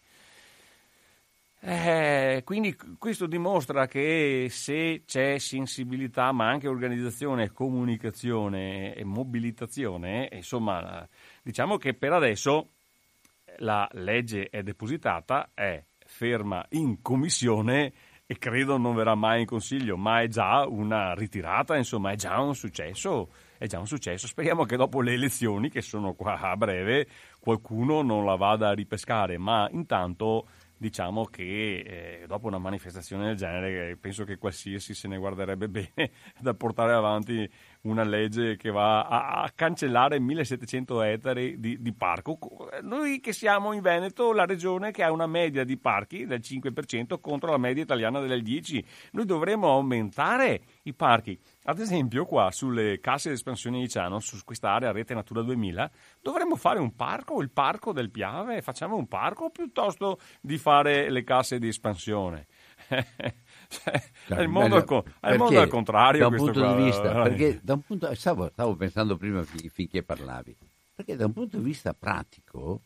Eh, quindi questo dimostra che se c'è sensibilità, ma anche organizzazione, comunicazione e mobilitazione, insomma, diciamo che per adesso la legge è depositata, è ferma in commissione e credo non verrà mai in consiglio, ma è già una ritirata, insomma, è già un successo. È già un successo. Speriamo che dopo le elezioni, che sono qua a breve, qualcuno non la vada a ripescare, ma intanto diciamo che eh, dopo una manifestazione del genere penso che qualsiasi se ne guarderebbe bene da portare avanti una legge che va a, a cancellare 1700 ettari di, di, parco. Noi che siamo in Veneto, la regione che ha una media di parchi del 5% contro la media italiana del 10%, noi dovremmo aumentare i parchi. Ad esempio, qua sulle casse di espansione di Ciano, su questa area rete Natura 2000, dovremmo fare un parco, il parco del Piave, facciamo un parco piuttosto di fare le casse di espansione. Cioè, è il mondo, al, co- è il mondo al contrario. Da un punto qua, di vista, perché da un punto, stavo, stavo pensando prima finché parlavi, perché da un punto di vista pratico,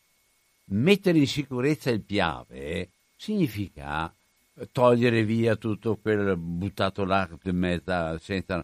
mettere in sicurezza il Piave significa togliere via tutto quel buttato là in mezzo, senza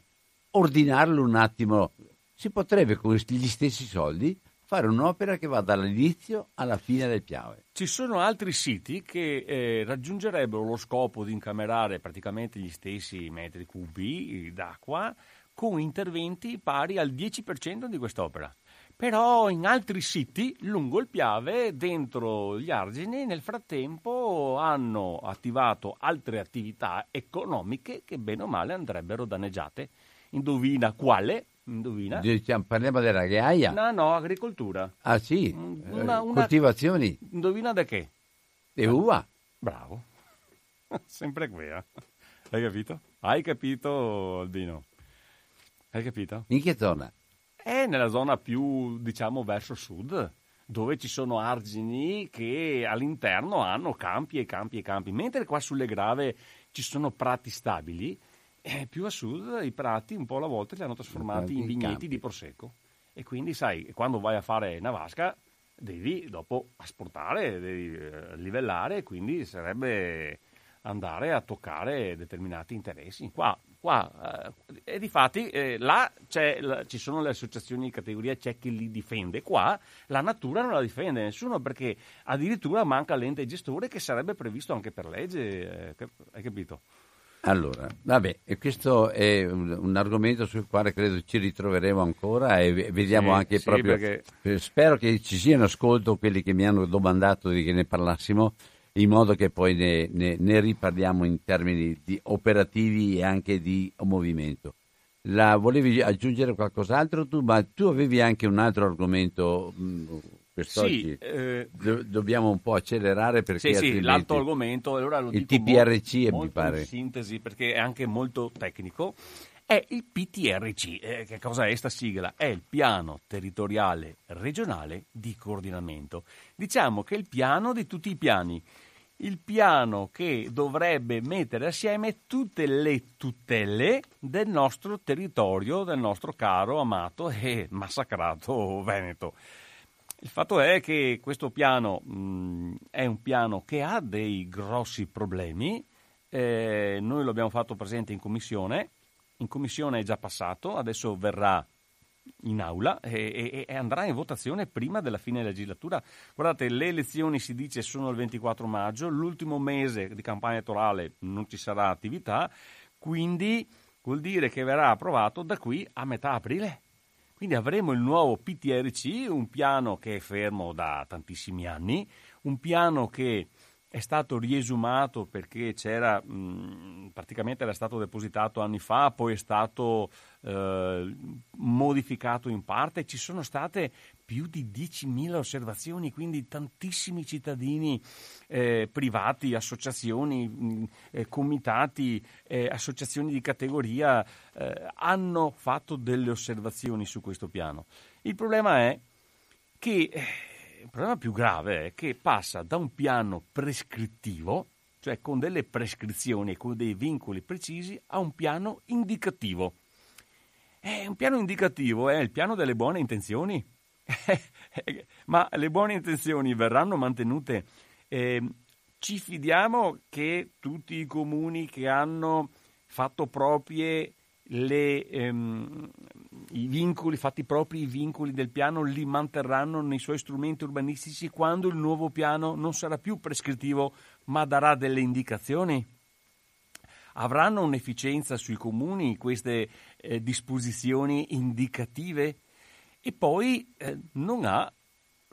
ordinarlo un attimo. Si potrebbe con gli stessi soldi fare un'opera che va dall'inizio alla fine del Piave. Ci sono altri siti che eh, raggiungerebbero lo scopo di incamerare praticamente gli stessi metri cubi d'acqua con interventi pari al 10% di quest'opera. Però in altri siti lungo il Piave, dentro gli argini, nel frattempo hanno attivato altre attività economiche che bene o male andrebbero danneggiate. Indovina quale? Indovina? Diciamo, parliamo della ghiaia? No, no, agricoltura. Ah sì? Una, una... Coltivazioni? Indovina da che? E uva. Bravo. Sempre eh? Hai capito? Hai capito, Albino? Hai capito? In che zona? È nella zona più, diciamo, verso sud, dove ci sono argini che all'interno hanno campi e campi e campi, mentre qua sulle grave ci sono prati stabili e più a sud i prati un po' alla volta li hanno trasformati in vigneti campi. di prosecco. E quindi, sai, quando vai a fare Navasca devi dopo asportare, devi eh, livellare, e quindi sarebbe andare a toccare determinati interessi. Qua, qua eh, e di fatti eh, là la, ci sono le associazioni di categoria, c'è chi li difende. Qua la natura non la difende nessuno perché addirittura manca l'ente gestore che sarebbe previsto anche per legge. Eh, hai capito? Allora, vabbè, questo è un, un, argomento sul quale credo ci ritroveremo ancora e vediamo sì, anche sì, proprio. Perché... Spero che ci siano ascolto quelli che mi hanno domandato di che ne parlassimo, in modo che poi ne, ne, ne riparliamo in termini di operativi e anche di movimento. La, volevi aggiungere qualcos'altro tu? Ma tu avevi anche un altro argomento quest'oggi sì, eh, do- dobbiamo un po' accelerare perché sì, sì, l'altro argomento allora lo il TPRC molto, mi pare in sintesi perché è anche molto tecnico è il PTRC eh, che cosa è sta sigla? è il piano territoriale regionale di coordinamento diciamo che è il piano di tutti i piani il piano che dovrebbe mettere assieme tutte le tutele del nostro territorio, del nostro caro, amato e massacrato Veneto. Il fatto è che questo piano mh, è un piano che ha dei grossi problemi, eh, noi lo abbiamo fatto presente in commissione, in commissione è già passato, adesso verrà in aula e, e, e, andrà in votazione prima della fine della legislatura. Guardate, le elezioni si dice sono il 24 maggio, l'ultimo mese di campagna elettorale non ci sarà attività, quindi vuol dire che verrà approvato da qui a metà aprile. Quindi avremo il nuovo PTRC, un piano che è fermo da tantissimi anni, un piano che è stato riesumato perché c'era, mh, praticamente era stato depositato anni fa, poi è stato eh, modificato in parte, ci sono state più di 10.000 osservazioni, quindi tantissimi cittadini eh, privati, associazioni, mh, eh, comitati, eh, associazioni di categoria eh, hanno fatto delle osservazioni su questo piano. Il problema è che eh, il problema più grave è che passa da un piano prescrittivo, cioè con delle prescrizioni e con dei vincoli precisi, a un piano indicativo. E un piano indicativo è il piano delle buone intenzioni. Ma le buone intenzioni verranno mantenute. Eh, ci fidiamo che tutti i comuni che hanno fatto proprie le, ehm, i vincoli, fatti propri i vincoli del piano, li manterranno nei suoi strumenti urbanistici quando il nuovo piano non sarà più prescrittivo ma darà delle indicazioni? Avranno un'efficienza sui comuni queste eh, disposizioni indicative? E poi eh, non ha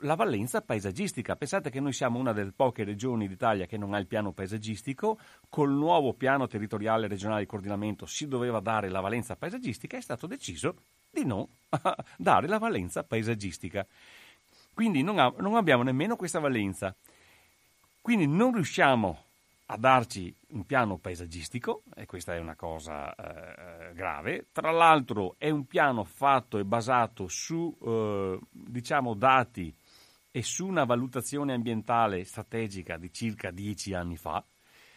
la valenza paesaggistica. Pensate che noi siamo una delle poche regioni d'Italia che non ha il piano paesaggistico, col nuovo piano territoriale regionale di coordinamento si doveva dare la valenza paesaggistica è stato deciso di non dare la valenza paesaggistica. Quindi non, ha, non abbiamo nemmeno questa valenza. Quindi non riusciamo a darci un piano paesaggistico, e questa è una cosa eh, grave. Tra l'altro è un piano fatto e basato su eh, diciamo, dati e su una valutazione ambientale strategica di circa dieci anni fa.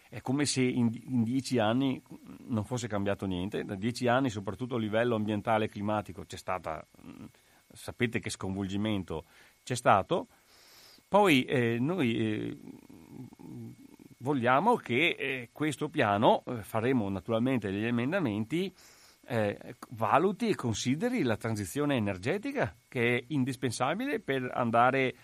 È come se in, in dieci anni non fosse cambiato niente. Da dieci anni, soprattutto a livello ambientale e climatico, c'è stata, sapete che sconvolgimento c'è stato. Poi eh, noi eh, vogliamo che eh, questo piano, eh, faremo naturalmente degli emendamenti, eh, valuti e consideri la transizione energetica che è indispensabile per andare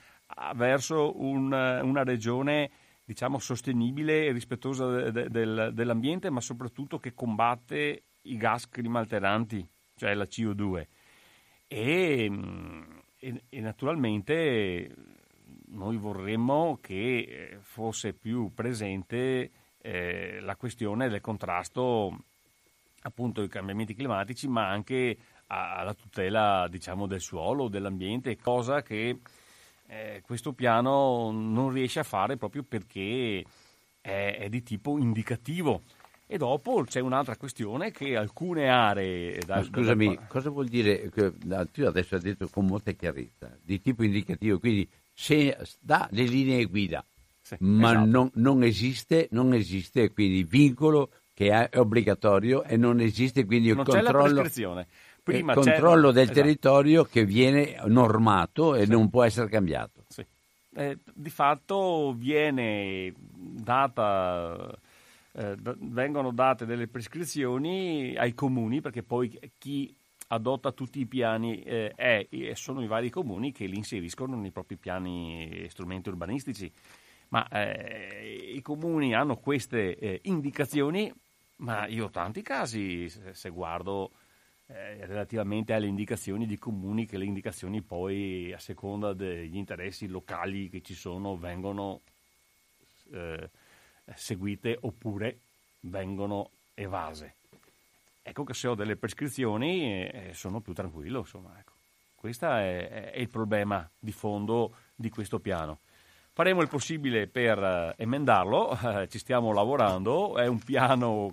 verso un, una regione diciamo sostenibile e rispettosa de, de, dell'ambiente ma soprattutto che combatte i gas climalteranti cioè la CO2 e, e, e naturalmente noi vorremmo che eh, fosse più presente eh, la questione del contrasto appunto ai cambiamenti climatici, ma anche alla tutela diciamo, del suolo, dell'ambiente, cosa che eh, questo piano non riesce a fare proprio perché è, è, di tipo indicativo. E dopo c'è un'altra questione che alcune aree... Da, scusami, da... cosa vuol dire, tu adesso hai detto con molta chiarezza, di tipo indicativo, quindi dà le linee guida, sì, ma esatto. non, non, esiste, non esiste quindi vincolo che è obbligatorio e non esiste quindi il non controllo, il controllo del esatto. territorio che viene normato e sì. non può essere cambiato. Sì. Eh, di fatto viene data, eh, vengono date delle prescrizioni ai comuni perché poi chi adotta tutti i piani eh, è, sono i vari comuni che li inseriscono nei propri piani e strumenti urbanistici. Ma eh, i comuni hanno queste eh, indicazioni Ma io ho tanti casi, se guardo eh, relativamente alle indicazioni di comuni, che le indicazioni poi a seconda degli interessi locali che ci sono vengono eh, seguite oppure vengono evase. Ecco che se ho delle prescrizioni eh, sono più tranquillo, insomma, ecco. Questo è, è, il problema di fondo di questo piano. Faremo il possibile per eh, emendarlo, eh, ci stiamo lavorando, è un piano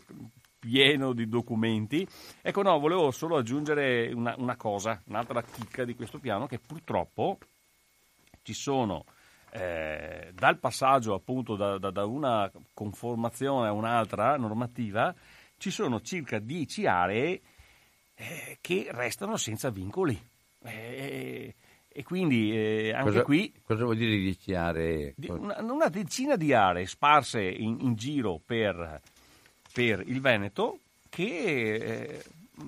pieno di documenti. Ecco, no, volevo solo aggiungere una, una cosa, un'altra chicca di questo piano, che purtroppo ci sono eh, dal passaggio appunto da, da, da, una conformazione a un'altra normativa, ci sono circa 10 aree eh, che restano senza vincoli. Eh, e quindi eh, anche cosa, qui... Cosa vuol dire 10 aree? Una, una, decina di aree sparse in, in giro per per il Veneto che eh,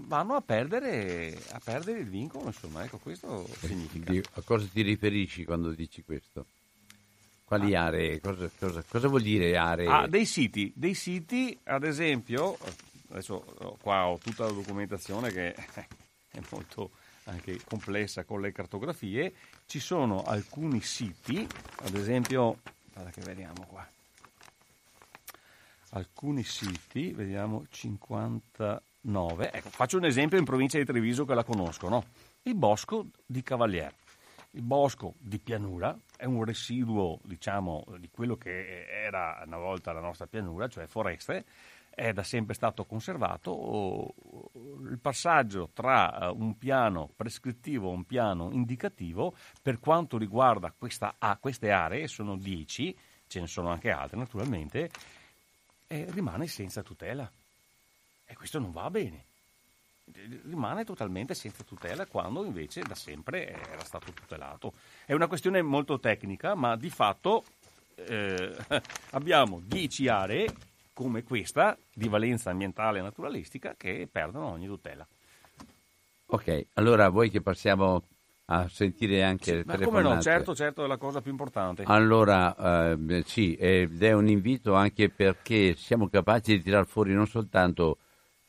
vanno a perdere, a perdere, il vincolo, insomma, ecco, questo significa. A cosa ti riferisci quando dici questo? Quali ah. aree? Cosa, cosa, cosa, vuol dire aree? Ah, dei siti, dei siti, ad esempio, adesso qua ho tutta la documentazione che è molto anche complessa con le cartografie, ci sono alcuni siti, ad esempio, guarda che vediamo qua, alcuni siti, vediamo 59, ecco, faccio un esempio in provincia di Treviso che la conosco, no? il bosco di Cavalier. Il bosco di pianura è un residuo, diciamo, di quello che era una volta la nostra pianura, cioè foreste, è da sempre stato conservato. Il passaggio tra eh, un piano prescrittivo e un piano indicativo, per quanto riguarda questa, ah, queste aree, sono 10, ce ne sono anche altre naturalmente, rimane senza tutela. E questo non va bene. Rimane totalmente senza tutela quando invece da sempre era stato tutelato. È una questione molto tecnica, ma di fatto eh, abbiamo 10 aree come questa di valenza ambientale e naturalistica che perdono ogni tutela. Ok, allora vuoi che passiamo a sentire anche sì, ma come no, certo, certo è la cosa più importante. Allora, eh, sì, ed è un invito anche perché siamo capaci di tirar fuori non soltanto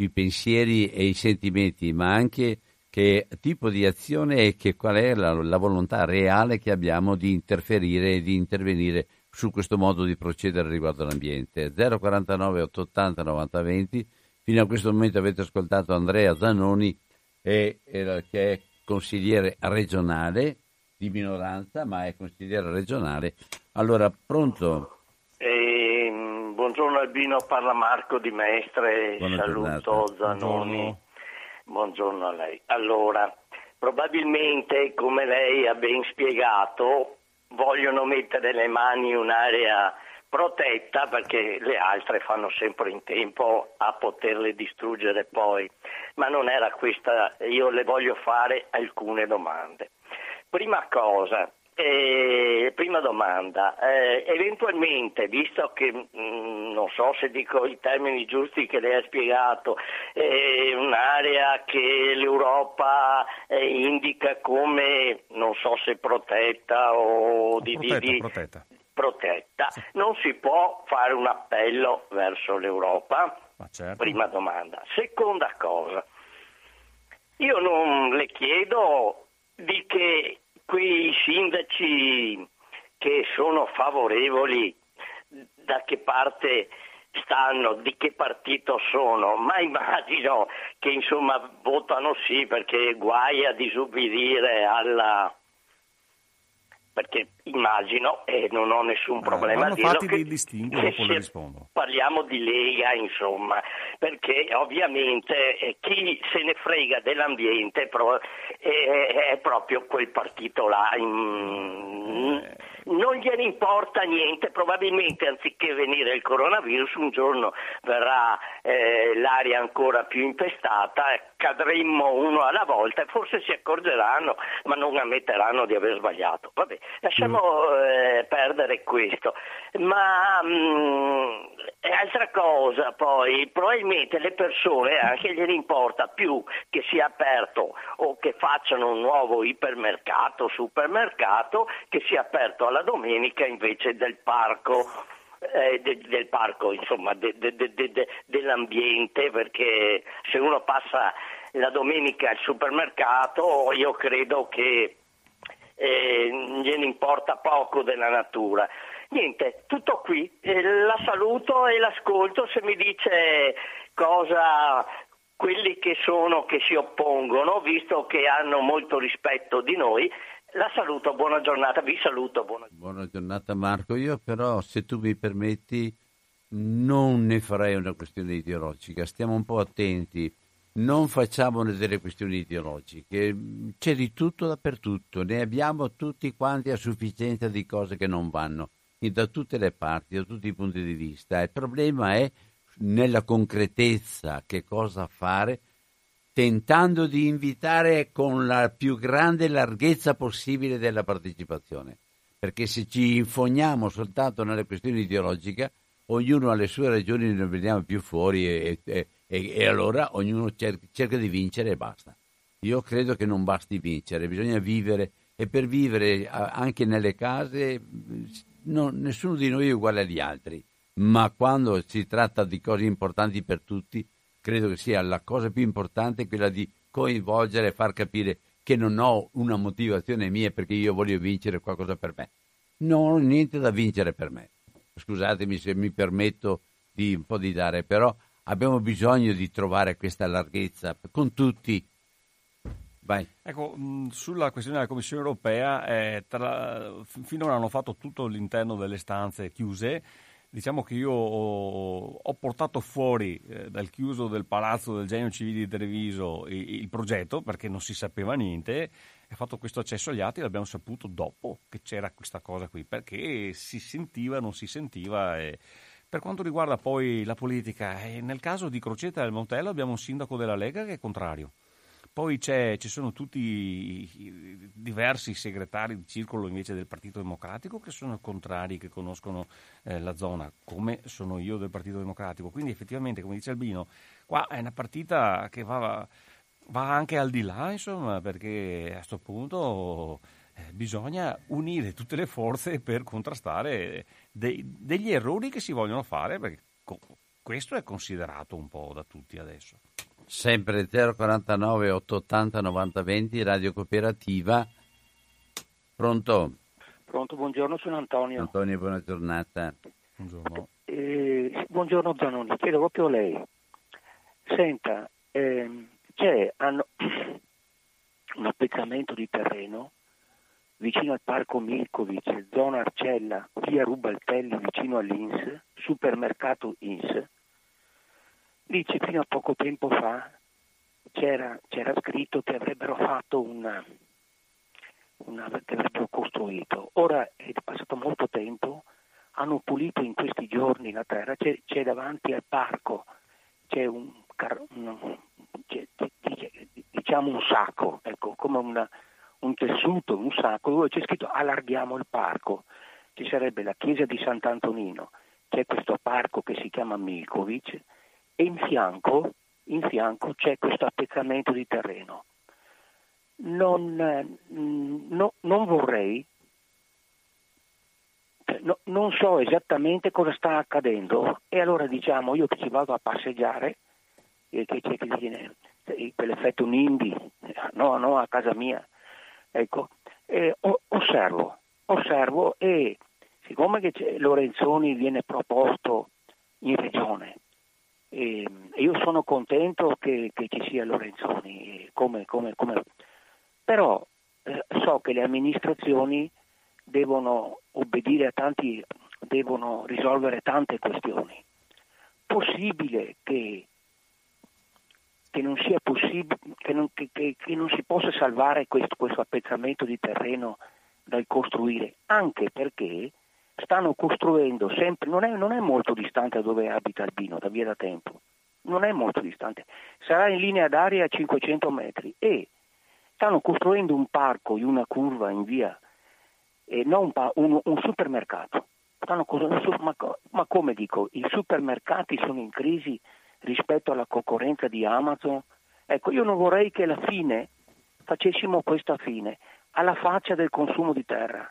i pensieri e i sentimenti, ma anche che tipo di azione e che qual è la, la volontà reale che abbiamo di interferire e di intervenire su questo modo di procedere riguardo all'ambiente. 049 880 90 20, fino a questo momento avete ascoltato Andrea Zanoni che è consigliere regionale di minoranza, ma è consigliere regionale. Allora, pronto? Eh, buongiorno Albino, parla Marco di Mestre, Buona saluto giornata. Zanoni. Buongiorno. buongiorno a lei. Allora, probabilmente, come lei ha ben spiegato, vogliono mettere le mani in un'area protetta perché le altre fanno sempre in tempo a poterle distruggere poi, ma non era questa, io le voglio fare alcune domande. Prima cosa, eh, prima domanda, eh, eventualmente, visto che mh, mm, non so se dico i termini giusti che lei ha spiegato, è un'area che l'Europa eh, indica come, non so se protetta o di, protetta, di, protetta protetta. Sì. Non si può fare un appello verso l'Europa? Certo. Prima domanda. Seconda cosa, io non le chiedo di che quei sindaci che sono favorevoli da che parte stanno, di che partito sono, ma immagino che insomma votano sì perché guai a disubbidire alla, perché immagino e non ho nessun problema a dirlo fatti che, dei distinguo, che rispondo. parliamo di Lega insomma perché ovviamente eh, chi se ne frega dell'ambiente è, è proprio quel partito là in, eh non gliene importa niente, probabilmente anziché venire il coronavirus un giorno verrà eh, l'aria ancora più impestata, cadremmo uno alla volta e forse si accorgeranno ma non ammetteranno di aver sbagliato. Vabbè, lasciamo eh, perdere questo. Ma mh, mm, altra cosa poi, probabilmente le persone anche gliene importa più che sia aperto o che facciano un nuovo ipermercato, supermercato, che sia aperto alla domenica invece del parco eh, de, del parco, insomma, de, de, dell'ambiente, perché se uno passa la domenica al supermercato io credo che eh, gliene importa poco della natura. Niente, tutto qui, eh, la saluto e l'ascolto se mi dice cosa quelli che sono che si oppongono, visto che hanno molto rispetto di noi, la saluto, buona giornata, vi saluto. Buona, buona giornata Marco, io però se tu mi permetti non ne farei una questione ideologica, stiamo un po' attenti, non facciamone delle questioni ideologiche, c'è di tutto dappertutto, ne abbiamo tutti quanti a sufficienza di cose che non vanno, da tutte le parti, da tutti i punti di vista. Il problema è nella concretezza che cosa fare tentando di invitare con la più grande larghezza possibile della partecipazione. Perché se ci infogniamo soltanto nelle questioni ideologiche, ognuno ha le sue ragioni, ne vediamo più fuori e, e, e, e allora ognuno cerca, cerca di vincere e basta. Io credo che non basti vincere, bisogna vivere e per vivere anche nelle case no, nessuno di noi è uguale agli altri, ma quando si tratta di cose importanti per tutti credo che sia la cosa più importante quella di coinvolgere e far capire che non ho una motivazione mia perché io voglio vincere qualcosa per me. Non ho niente da vincere per me. Scusatemi se mi permetto di un po' di dare, però abbiamo bisogno di trovare questa larghezza con tutti. Vai. Ecco, sulla questione della Commissione europea, eh, tra, finora hanno fatto tutto l'interno delle stanze chiuse diciamo che io ho, ho portato fuori eh, dal chiuso del palazzo del Genio Civile di Treviso il, il progetto perché non si sapeva niente e fatto questo accesso agli atti l'abbiamo saputo dopo che c'era questa cosa qui perché si sentiva, non si sentiva. E... Per quanto riguarda poi la politica, eh, nel caso di Crocetta del Montello abbiamo un sindaco della Lega che è contrario. Poi ci sono tutti i diversi segretari di circolo invece del Partito Democratico che sono contrari, che conoscono eh, la zona, come sono io del Partito Democratico. Quindi effettivamente, come dice Albino, qua è una partita che va, va anche al di là, insomma, perché a questo punto eh, bisogna unire tutte le forze per contrastare dei, degli errori che si vogliono fare, perché co- questo è considerato un po' da tutti adesso sempre 049 880 9020 Radio Cooperativa. Pronto? Pronto, buongiorno, sono Antonio. Antonio, buona giornata. Buongiorno. Eh, buongiorno Zanoni, chiedo proprio a lei. Senta, ehm, c'è hanno, un appezzamento di terreno vicino al parco Milkovic, zona Arcella, via Rubaltelli vicino all'Ins, supermercato Ins, Dice fino a poco tempo fa c'era, c'era scritto che avrebbero fatto una, una, che avrebbero costruito. Ora è passato molto tempo, hanno pulito in questi giorni la terra, c'è, c'è davanti al parco, c'è un, un c'è, diciamo un sacco, ecco, come una, un tessuto, un sacco, dove c'è scritto allarghiamo il parco. Ci sarebbe la chiesa di Sant'Antonino, c'è questo parco che si chiama Milkovic, e in fianco, in fianco c'è questo appezzamento di terreno. Non, mm, no, non vorrei, cioè, no, non so esattamente cosa sta accadendo e allora diciamo io che ci vado a passeggiare e che c'è che viene quell'effetto NIMBY, no, no, a casa mia, ecco, eh, osservo, osservo e siccome che Lorenzoni viene proposto in regione, e io sono contento che, che ci sia Lorenzoni, come, come, come... però eh, so che le amministrazioni devono obbedire a tanti, devono risolvere tante questioni. Possibile che, che non sia possibile, che non, che non si possa salvare questo, questo appezzamento di terreno dal costruire, anche perché stanno costruendo sempre, non è, non è molto distante da dove abita Albino, da via da tempo, non è molto distante, sarà in linea d'aria a 500 metri e stanno costruendo un parco in una curva in via, eh, non un, un, un supermercato. Ma, ma, come dico, i supermercati sono in crisi rispetto alla concorrenza di Amazon? Ecco, io non vorrei che alla fine facessimo questa fine, alla faccia del consumo di terra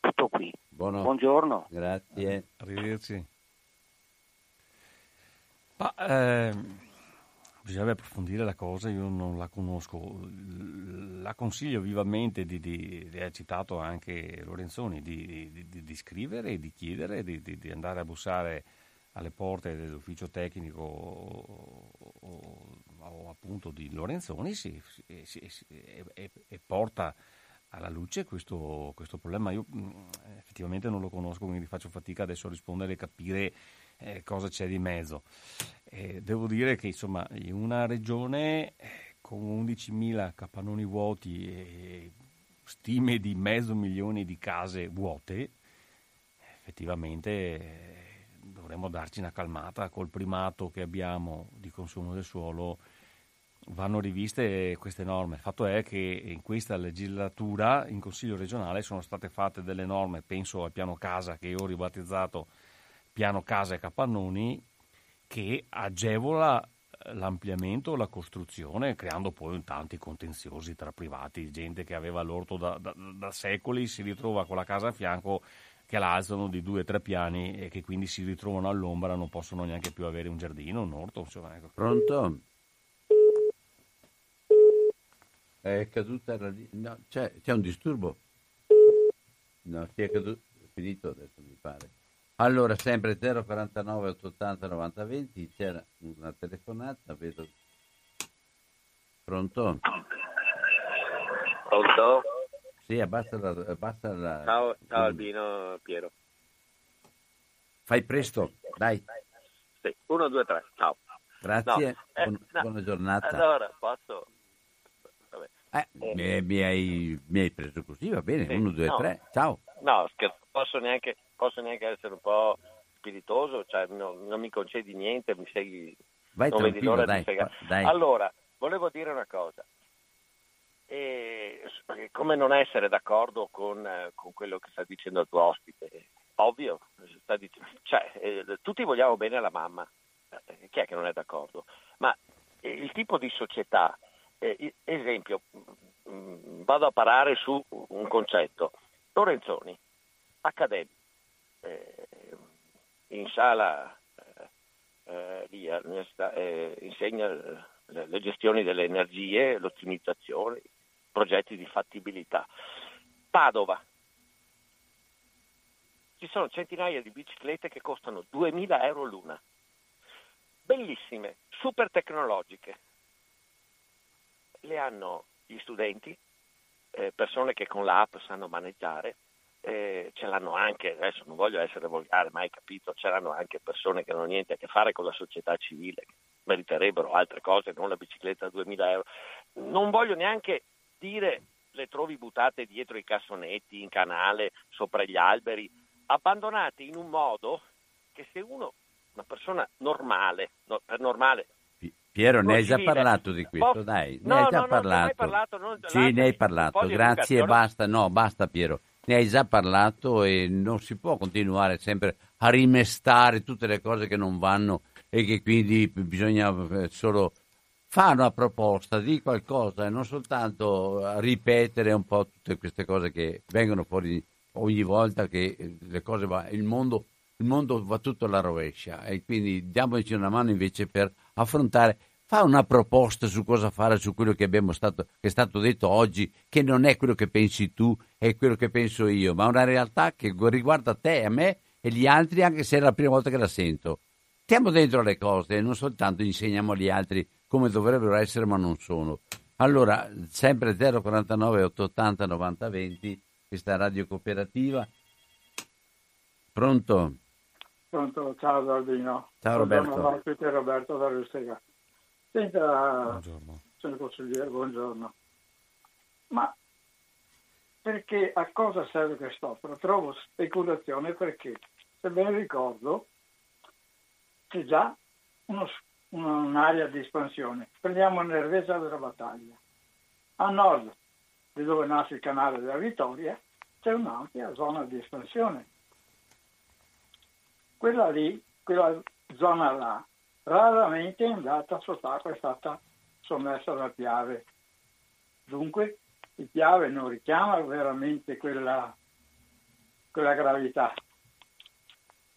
tutto qui. Buono. Buongiorno. Grazie. Arrivederci. Ma, eh, bisognerebbe approfondire la cosa, io non la conosco. La consiglio vivamente di, di, di ha citato anche Lorenzoni, di, di, di scrivere e di chiedere, di, di andare a bussare alle porte dell'ufficio tecnico o, o, o appunto di Lorenzoni si, si, si, e, e, porta alla luce questo, questo, problema. Io mm, effettivamente non lo conosco, quindi faccio fatica adesso a rispondere e capire eh, cosa c'è di mezzo. Eh, devo dire che insomma in una regione eh, con 11.000 capannoni vuoti e stime di mezzo milione di case vuote, effettivamente eh, dovremmo darci una calmata col primato che abbiamo di consumo del suolo. Vanno riviste queste norme. Il fatto è che in questa legislatura in Consiglio regionale sono state fatte delle norme, penso al piano casa che ho ribattezzato piano casa e capannoni, che agevola l'ampliamento, la costruzione, creando poi tanti contenziosi tra privati, gente che aveva l'orto da, da, da secoli si ritrova con la casa a fianco che la alzano di due o tre piani e che quindi si ritrovano all'ombra, non possono neanche più avere un giardino, un orto. Insomma, ecco. Pronto? È caduta la no, c'è, c'è, un disturbo? No, si è caduto, è finito adesso mi pare. Allora, sempre 049 880 90 20, c'era una telefonata, vedo. Pronto? Pronto? Sì, abbassa la... Abbassa la... Ciao, ciao Albino, Piero. Fai presto, dai. Sì, uno, due, tre, ciao. Grazie, no, eh, buona, no. buona giornata. Allora, posso... Eh, mi, mi, hai, mi, hai, preso così, va bene, sì, uno, due, no. tre, ciao. No, scherzo, posso neanche, posso neanche essere un po' spiritoso, cioè no, non mi concedi niente, mi sei... Vai non vedi l'ora dai, di dai. Allora, volevo dire una cosa. E come non essere d'accordo con, con, quello che sta dicendo il tuo ospite? Ovvio, dicendo, cioè, eh, tutti vogliamo bene alla mamma, eh, chi è che non è d'accordo? Ma eh, il tipo di società, eh, esempio, mh, mm, vado a parare su un concetto, Lorenzoni, accademico, eh, in sala eh, lì all'università, insegna le gestioni delle energie, l'ottimizzazione, progetti di fattibilità. Padova. Ci sono centinaia di biciclette che costano 2000 euro l'una. Bellissime, super tecnologiche. Le hanno gli studenti, eh, persone che con l'app sanno maneggiare, eh, ce l'hanno anche, adesso non voglio essere volgare, mai capito, ce l'hanno anche persone che non hanno niente a che fare con la società civile, che meriterebbero altre cose, non la bicicletta a 2000 euro. Non voglio neanche dire le trovi buttate dietro i cassonetti, in canale, sopra gli alberi, abbandonate in un modo che se uno, una persona normale, no, per normale, Piero, ne hai già parlato di questo, dai, ne no, hai già no, parlato. parlato non... Sì, ne hai parlato, grazie, basta, no, basta Piero, ne hai già parlato e non si può continuare sempre a rimestare tutte le cose che non vanno e che quindi bisogna eh, solo fa una proposta di qualcosa e non soltanto ripetere un po' tutte queste cose che vengono fuori ogni volta che le cose va, il mondo, il mondo va tutto alla rovescia. E quindi diamoci una mano invece per affrontare fa una proposta su cosa fare su quello che, stato, che, è stato detto oggi, che non è quello che pensi tu, è quello che penso io, ma una realtà che riguarda te, a me e gli altri, anche se è la prima volta che la sento. Stiamo dentro le cose e non soltanto insegniamo agli altri come dovrebbero essere ma non sono. Allora, sempre 049 880 90 20, questa radio cooperativa. Pronto? Pronto, ciao Albino. Ciao Roberto. Buongiorno, Roberto da Rustega. Senta, signor consigliere, buongiorno. Ma perché a cosa serve quest'opera? Trovo speculazione perché, se ben ricordo, c'è già uno, un'area di espansione. Prendiamo Nervesa della Battaglia. A nord, di dove nasce il canale della Vittoria, c'è un'ampia zona di espansione. Quella lì, quella zona là, raramente è andata sott'acqua, è stata sommersa dal Piave. Dunque il Piave non richiama veramente quella, quella gravità.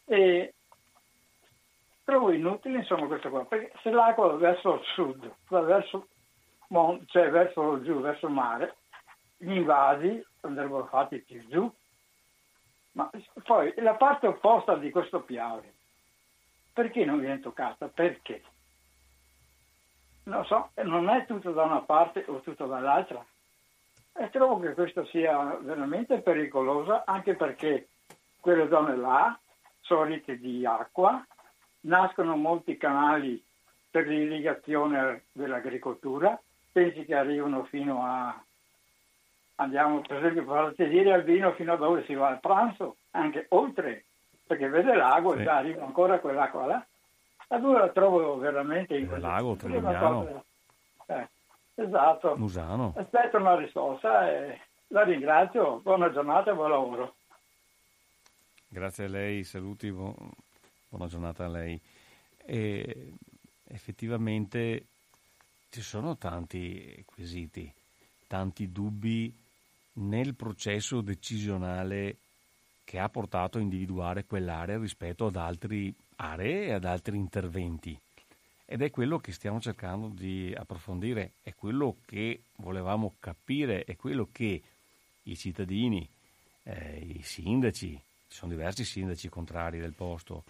E trovo inutile insomma questo qua, perché se l'acqua va verso il sud, va verso, cioè verso giù, verso il mare, gli invasi andrebbero fatti più giù. Ma poi la parte opposta di questo piave, perché non viene toccata? Perché? Non so, non è tutto da una parte o tutto dall'altra. E trovo che questo sia veramente pericoloso anche perché quelle zone là sono ricche di acqua, nascono molti canali per l'irrigazione dell'agricoltura, pensi che arrivano fino a, andiamo per esempio farti dire al vino fino a dove si va al pranzo, anche oltre, perché vede l'ago sì. e già arriva ancora quell'acqua là. Allora la trovo veramente in questo lago Trevignano. Eh, esatto. Musano. Aspetto una risposta e la ringrazio. Buona giornata e buon lavoro. Grazie a lei, saluti, buona giornata a lei. E effettivamente ci sono tanti quesiti, tanti dubbi nel processo decisionale che ha portato a individuare quell'area rispetto ad altre aree e ad altri interventi. Ed è quello che stiamo cercando di approfondire, è quello che volevamo capire, è quello che i cittadini, eh, i sindaci, ci sono diversi sindaci contrari del posto,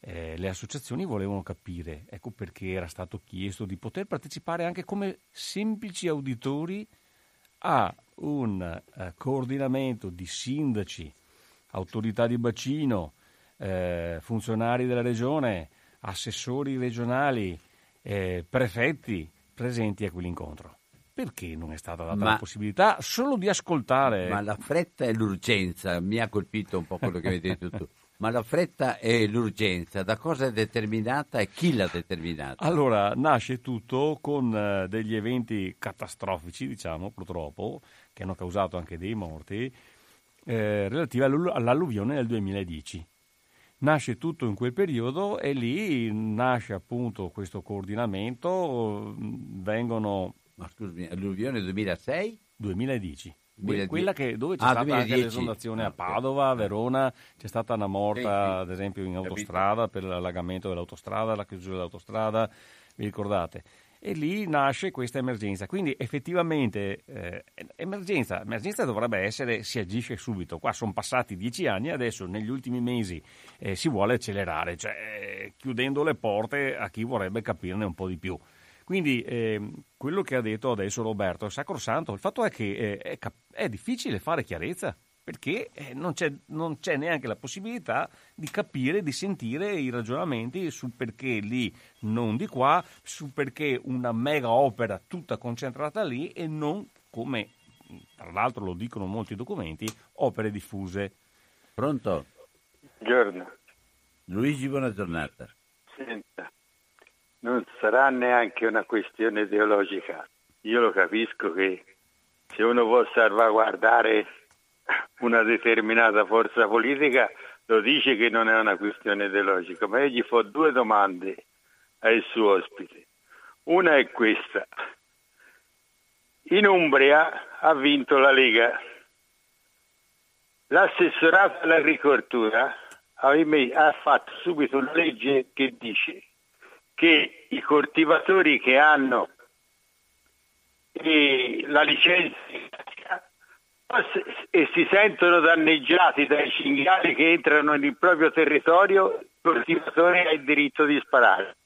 eh, le associazioni volevano capire, ecco perché era stato chiesto di poter partecipare anche come semplici auditori a un eh, coordinamento di sindaci, autorità di bacino, eh, funzionari della regione, assessori regionali, eh, prefetti presenti a quell'incontro. Perché non è stata data ma, la possibilità solo di ascoltare? Ma la fretta e l'urgenza, mi ha colpito un po' quello che avete detto tu. Ma la fretta e l'urgenza, da cosa è determinata e chi l'ha determinata? Allora, nasce tutto con uh, degli eventi catastrofici, diciamo, purtroppo, che hanno causato anche dei morti, eh, relativi all'alluvione del 2010 nasce tutto in quel periodo e lì nasce appunto questo coordinamento, vengono... Ma scusami, alluvione 2006? 2010. 2010. Quella che, dove c'è ah, stata 2010. anche l'esondazione a Padova, a Verona, c'è stata una morta ad esempio in autostrada per l'allagamento dell'autostrada, la chiusura dell'autostrada, vi ricordate? E lì nasce questa emergenza. Quindi effettivamente eh, emergenza, emergenza, dovrebbe essere si agisce subito. Qua sono passati dieci anni, adesso negli ultimi mesi eh, si vuole accelerare, cioè eh, chiudendo le porte a chi vorrebbe capirne un po' di più. Quindi eh, quello che ha detto adesso Roberto è sacrosanto, il fatto è che eh, è, è difficile fare chiarezza perché eh, non c'è, non c'è, neanche la possibilità di capire, di sentire i ragionamenti sul perché lì, non di qua, sul perché una mega opera tutta concentrata lì e non come, tra l'altro lo dicono molti documenti, opere diffuse. Pronto? Buongiorno. Luigi, buona giornata. Senta, non sarà neanche una questione ideologica. Io lo capisco che se uno vuole salvaguardare una determinata forza politica lo dice che non è una questione ideologica, ma io gli fa due domande al suo ospite. Una è questa. In Umbria ha vinto la Lega. L'assessorato all'agricoltura ha fatto subito una legge che dice che i coltivatori che hanno la licenza e si sentono danneggiati dai cinghiali che entrano nel proprio territorio, il coltivatore ha il diritto di sparare.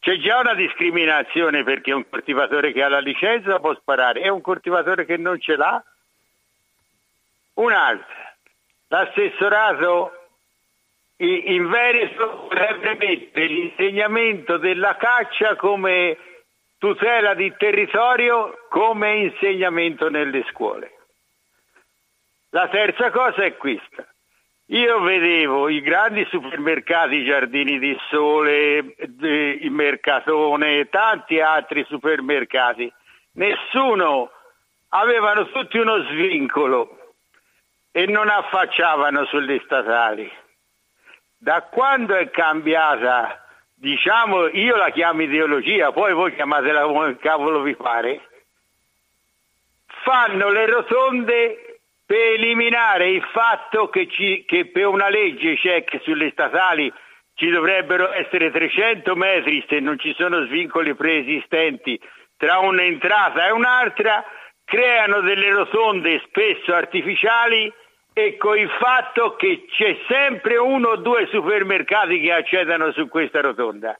C'è già una discriminazione perché un coltivatore che ha la licenza può sparare e un coltivatore che non ce l'ha, un'altra. L'assessorato in Veneto vorrebbe mettere l'insegnamento della caccia come tutela di territorio come insegnamento nelle scuole. La terza cosa è questa. Io vedevo i grandi supermercati, i Giardini di Sole, il Mercatone e tanti altri supermercati. Nessuno, avevano tutti uno svincolo e non affacciavano sulle statali. Da quando è cambiata diciamo, io la chiamo ideologia, poi voi chiamatela come cavolo vi pare, fanno le rotonde per eliminare il fatto che, ci, che per una legge c'è che sulle statali ci dovrebbero essere 300 metri se non ci sono svincoli preesistenti tra un'entrata e un'altra, creano delle rotonde spesso artificiali e con il fatto che c'è sempre uno o due supermercati che accedono su questa rotonda.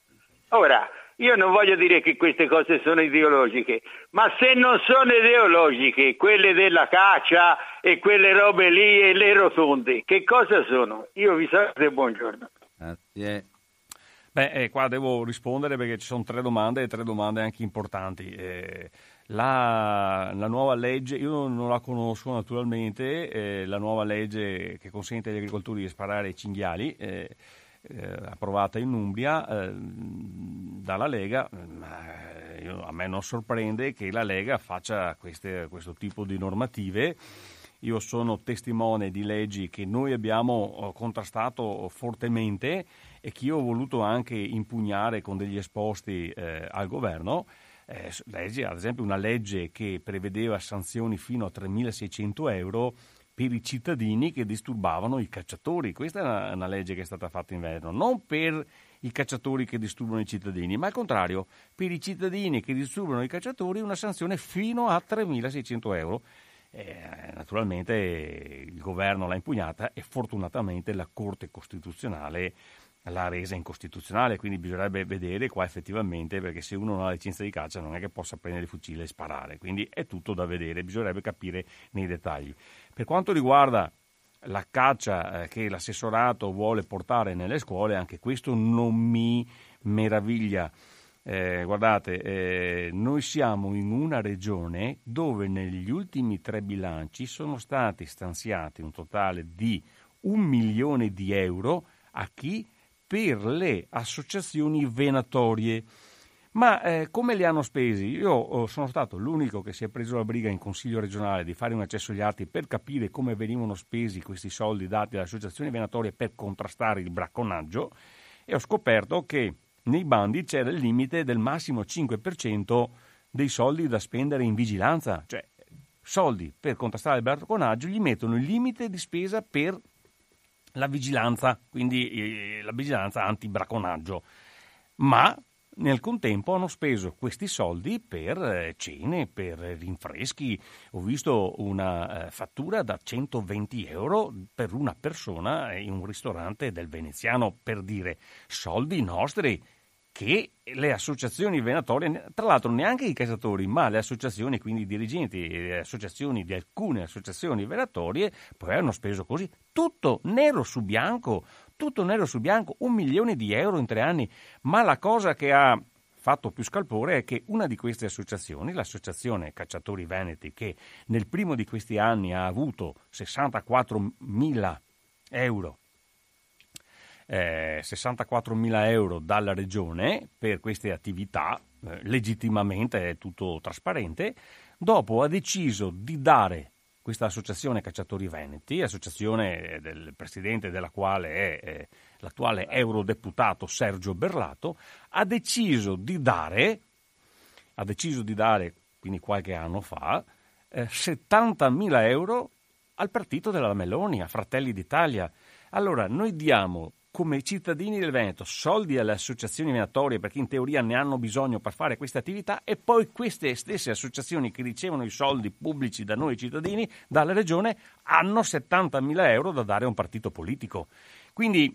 Ora, io non voglio dire che queste cose sono ideologiche, ma se non sono ideologiche, quelle della caccia e quelle robe lì e le rotonde, che cosa sono? Io vi saluto e buongiorno. Grazie. Beh, eh, qua devo rispondere perché ci sono tre domande e tre domande anche importanti. Eh, la, la, nuova legge, io non la conosco naturalmente, eh, la nuova legge che consente agli agricoltori di sparare ai cinghiali, eh, eh, approvata in Umbria eh, dalla Lega, io, a me non sorprende che la Lega faccia queste, questo tipo di normative io sono testimone di leggi che noi abbiamo contrastato fortemente e che io ho voluto anche impugnare con degli esposti eh, al governo. Eh, legge, ad esempio una legge che prevedeva sanzioni fino a 3.600 euro per i cittadini che disturbavano i cacciatori. Questa è una, una legge che è stata fatta in Veneto, non per i cacciatori che disturbano i cittadini, ma al contrario, per i cittadini che disturbano i cacciatori una sanzione fino a 3.600 euro. Eh, naturalmente il governo l'ha impugnata e fortunatamente la Corte Costituzionale l'ha resa incostituzionale, quindi bisognerebbe vedere qua effettivamente, perché se uno non ha licenza di caccia non è che possa prendere il fucile e sparare, quindi è tutto da vedere, bisognerebbe capire nei dettagli. Per quanto riguarda la caccia eh, che l'assessorato vuole portare nelle scuole, anche questo non mi meraviglia. Eh, guardate, eh, noi siamo in una regione dove negli ultimi tre bilanci sono stati stanziati un totale di un milione di euro a chi? Per le associazioni venatorie. Ma eh, come li hanno spesi? Io oh, sono stato l'unico che si è preso la briga in Consiglio regionale di fare un accesso agli atti per capire come venivano spesi questi soldi dati alle associazioni venatorie per contrastare il bracconaggio e ho scoperto che nei bandi c'era il limite del massimo 5% dei soldi da spendere in vigilanza, cioè soldi per contrastare il bracconaggio gli mettono il limite di spesa per la vigilanza, quindi eh, la vigilanza anti-bracconaggio. Ma nel contempo hanno speso questi soldi per eh, cene, per rinfreschi. Ho visto una eh, fattura da 120 euro per una persona in un ristorante del veneziano, per dire soldi nostri che le associazioni venatorie, tra l'altro neanche i cacciatori, ma le associazioni, quindi i dirigenti, le associazioni di alcune associazioni venatorie, poi hanno speso così, tutto nero su bianco, tutto nero su bianco, un milione di euro in tre anni, ma la cosa che ha fatto più scalpore è che una di queste associazioni, l'associazione Cacciatori Veneti, che nel primo di questi anni ha avuto 64 mila euro eh, 64.000 euro dalla regione per queste attività, eh, legittimamente è tutto trasparente, dopo ha deciso di dare questa associazione Cacciatori Veneti, associazione del presidente della quale è eh, l'attuale eurodeputato Sergio Berlato, ha deciso di dare, ha deciso di dare quindi qualche anno fa, eh, 70.000 euro al partito della Meloni, a Fratelli d'Italia. Allora, noi diamo come cittadini del Veneto soldi alle associazioni venatorie perché in teoria ne hanno bisogno per fare queste attività e poi queste stesse associazioni che ricevono i soldi pubblici da noi cittadini, dalla regione, hanno 70.000 euro da dare a un partito politico. Quindi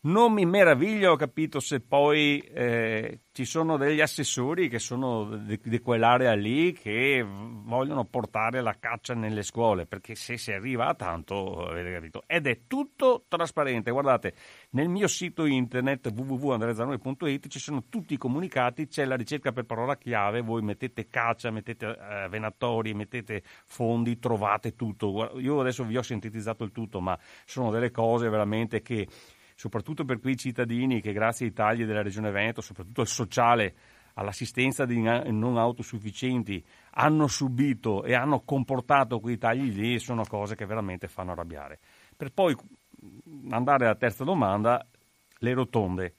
non mi meraviglio, ho capito, se poi eh, ci sono degli assessori che sono di, di, quell'area lì che vogliono portare la caccia nelle scuole, perché se si arriva a tanto, avete capito. Ed è tutto trasparente. Guardate, nel mio sito internet www.andrezanoi.it ci sono tutti i comunicati, c'è la ricerca per parola chiave, voi mettete caccia, mettete eh, venatori, mettete fondi, trovate tutto. Io adesso vi ho sintetizzato il tutto, ma sono delle cose veramente che soprattutto per quei cittadini che grazie ai tagli della Regione Veneto, soprattutto al sociale, all'assistenza di non autosufficienti, hanno subito e hanno comportato quei tagli lì, sono cose che veramente fanno arrabbiare. Per poi andare alla terza domanda, le rotonde.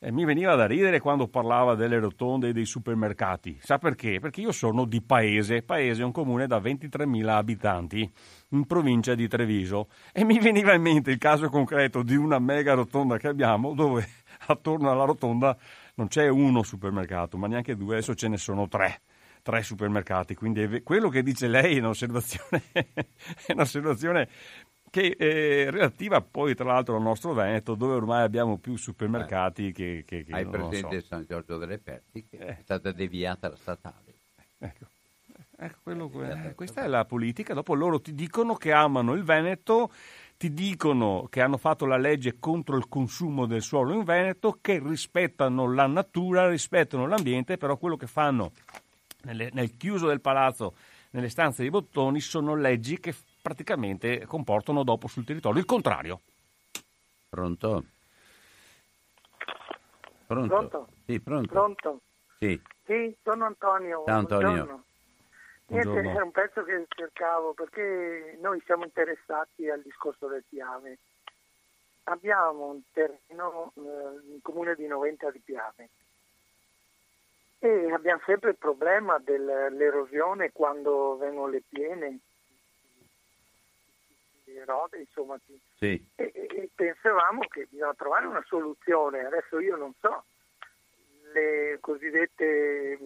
Eh, mi veniva da ridere quando parlava delle rotonde e dei supermercati. Sa perché? Perché io sono di Paese. Paese è un comune da 23.000 abitanti in provincia di Treviso e mi veniva in mente il caso concreto di una mega rotonda che abbiamo dove attorno alla rotonda non c'è uno supermercato, ma neanche due, adesso ce ne sono tre tre supermercati. Quindi quello che dice lei è un'osservazione, è un'osservazione che è relativa poi tra l'altro al nostro Veneto dove ormai abbiamo più supermercati che, che, che Hai presente so. San Giorgio delle Perti che eh. è stata deviata la statale. Ecco. Ecco, que- questa è la politica. Dopo loro ti dicono che amano il Veneto, ti dicono che hanno fatto la legge contro il consumo del suolo in Veneto, che rispettano la natura, rispettano l'ambiente, però quello che fanno nelle, nel chiuso del palazzo, nelle stanze dei bottoni, sono leggi che praticamente comportano dopo sul territorio il contrario. Pronto? Pronto? Pronto? Sì, pronto. pronto. Sì. sì. sono Antonio. Ciao Antonio. Buongiorno. Niente, è un pezzo che cercavo perché noi siamo interessati al discorso del Piave. Abbiamo un terreno, eh, un comune di 90 di Piave e abbiamo sempre il problema dell'erosione quando vengono le piene, erode, insomma. Sì. E, e, pensavamo che bisogna trovare una soluzione. Adesso io non so, le cosiddette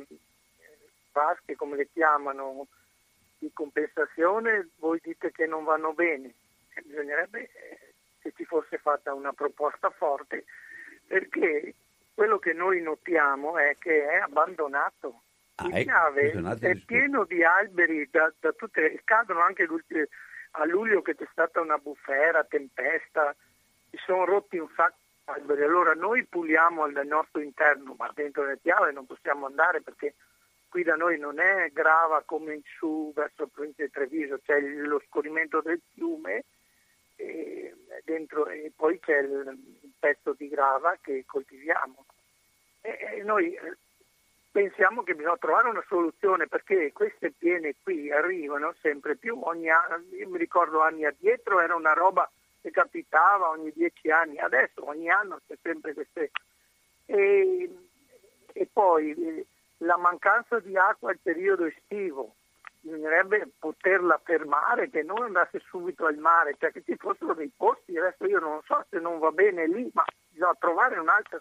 vasche, come le chiamano, di compensazione, voi dite che non vanno bene. Bisognerebbe che eh, ci fosse fatta una proposta forte perché quello che noi notiamo è che è abbandonato. Ah, il Piave è pieno di alberi, da, da tutte, cadono anche a luglio che c'è stata una bufera, tempesta, si sono rotti di alberi. Allora noi puliamo al nostro interno, ma dentro le Piave non possiamo andare perché qui da noi non è grava come in su verso il provincia di Treviso, c'è lo scorrimento del fiume e, dentro, e poi c'è il pezzo di grava che coltiviamo. E, e noi pensiamo che bisogna trovare una soluzione perché queste piene qui arrivano sempre più, ogni anno, io mi ricordo anni addietro era una roba che capitava ogni dieci anni, adesso ogni anno c'è sempre queste... E, e poi eh, la mancanza di acqua al periodo estivo, bisognerebbe poterla fermare, che non andasse subito al mare, cioè che ci fossero dei posti, adesso io non so se non va bene lì, ma bisogna trovare un'altra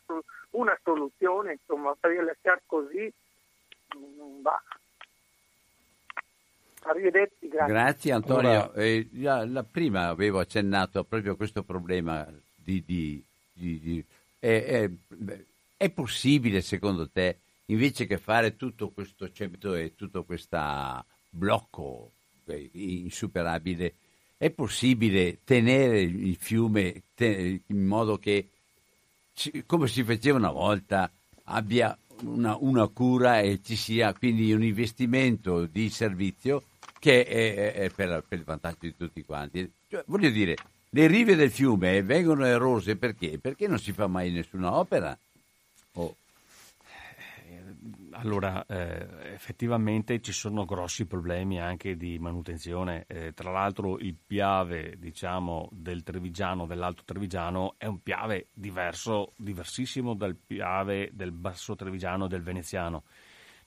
una soluzione, insomma, per lasciare così non va. Arrivederci, grazie. Grazie Antonio. Eh, la, la, prima avevo accennato proprio a questo problema di... di, di, di è, è, è possibile secondo te invece che fare tutto questo e tutto questo blocco eh, insuperabile, è possibile tenere il fiume in modo che, come si faceva una volta, abbia una, una cura e ci sia quindi un investimento di servizio che è, è per, per, il vantaggio di tutti quanti. Cioè, voglio dire, le rive del fiume vengono erose perché? Perché non si fa mai nessuna opera. Oh. Allora, eh, effettivamente ci sono grossi problemi anche di manutenzione. Eh, tra l'altro il piave, diciamo, del Trevigiano, dell'Alto Trevigiano, è un piave diverso, diversissimo dal piave del Basso Trevigiano e del Veneziano.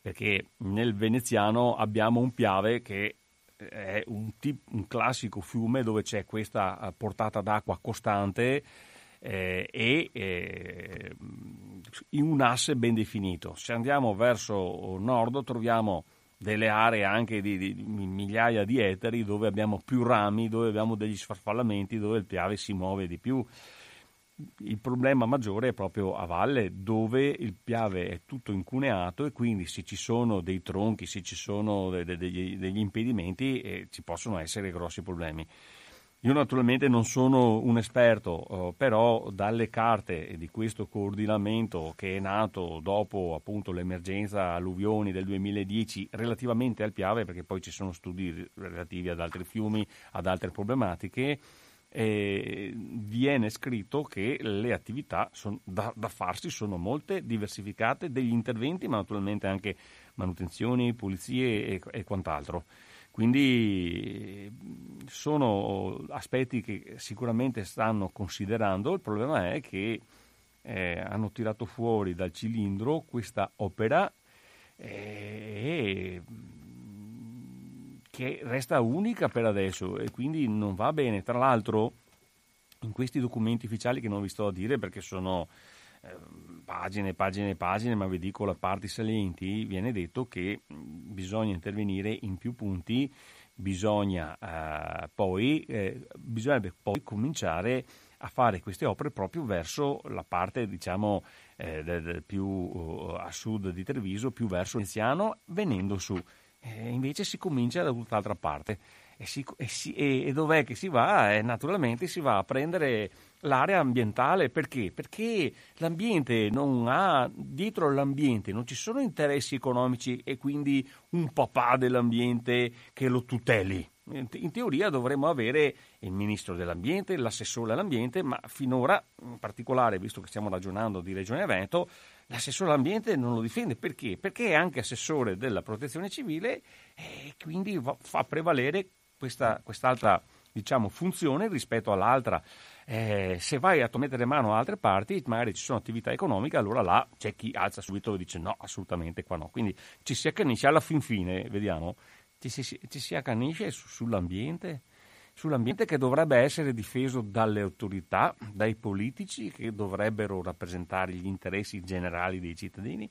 Perché nel Veneziano abbiamo un piave che è un, tip, un classico fiume dove c'è questa eh, portata d'acqua costante eh, e eh, in un asse ben definito. Se andiamo verso nord troviamo delle aree anche di, di, migliaia di ettari dove abbiamo più rami, dove abbiamo degli sfarfallamenti, dove il piave si muove di più. Il problema maggiore è proprio a valle dove il piave è tutto incuneato e quindi se ci sono dei tronchi, se ci sono de, de, degli, degli, impedimenti eh, ci possono essere grossi problemi. Io naturalmente non sono un esperto, eh, però dalle carte di questo coordinamento che è nato dopo appunto l'emergenza alluvioni del 2010 relativamente al Piave, perché poi ci sono studi relativi ad altri fiumi, ad altre problematiche, eh, viene scritto che le attività son, da, da, farsi sono molte, diversificate, degli interventi, ma naturalmente anche manutenzioni, pulizie e, e quant'altro. Quindi sono aspetti che sicuramente stanno considerando, il problema è che eh, hanno tirato fuori dal cilindro questa opera eh, che resta unica per adesso e quindi non va bene. Tra l'altro in questi documenti ufficiali che non vi sto a dire perché sono eh, pagine, pagine e pagine, ma vi dico le parti salienti, viene detto che bisogna intervenire in più punti, bisogna, eh, poi, eh, bisognerebbe poi cominciare a fare queste opere proprio verso la parte diciamo eh, del, del più uh, a sud di Treviso, più verso Veneziano, venendo su. Eh, invece si comincia da tutt'altra parte. E, si, e, si, e, e dov'è che si va? Eh, naturalmente si va a prendere l'area ambientale perché? Perché l'ambiente non ha dietro l'ambiente non ci sono interessi economici e quindi un papà dell'ambiente che lo tuteli. In teoria dovremmo avere il ministro dell'ambiente, l'assessore all'ambiente, ma finora, in particolare, visto che stiamo ragionando di Regione Veneto, l'assessore all'ambiente non lo difende. Perché? Perché è anche assessore della protezione civile e quindi fa prevalere questa, quest'altra diciamo, funzione rispetto all'altra. Eh, se vai a mettere mano a altre parti, magari ci sono attività economiche, allora là c'è chi alza subito e dice no, assolutamente qua no. Quindi ci si accanisce alla fin fine, vediamo, ci si, ci si accanisce su, sull'ambiente, sull'ambiente che dovrebbe essere difeso dalle autorità, dai politici che dovrebbero rappresentare gli interessi generali dei cittadini.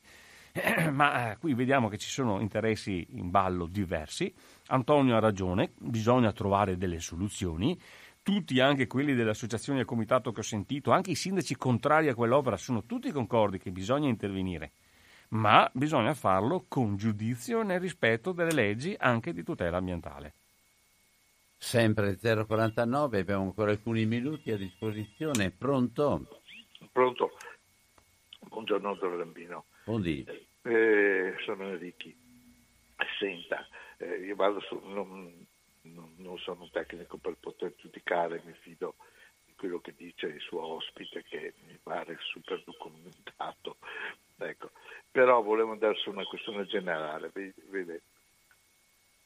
Ma eh, qui vediamo che ci sono interessi in ballo diversi. Antonio ha ragione, bisogna trovare delle soluzioni tutti, anche quelli delle associazioni del comitato che ho sentito, anche i sindaci contrari a quell'opera, sono tutti concordi che bisogna intervenire, ma bisogna farlo con giudizio nel rispetto delle leggi anche di tutela ambientale. Sempre 049, abbiamo ancora alcuni minuti a disposizione. Pronto? Pronto. Buongiorno, dottor Lambino. Buongiorno. Eh, sono Enrichi. Senta, eh, io vado su, non, non, non, sono un tecnico per poter giudicare, mi fido di quello che dice il suo ospite che mi pare super documentato. Ecco. Però volevo andare su una questione generale. Vede,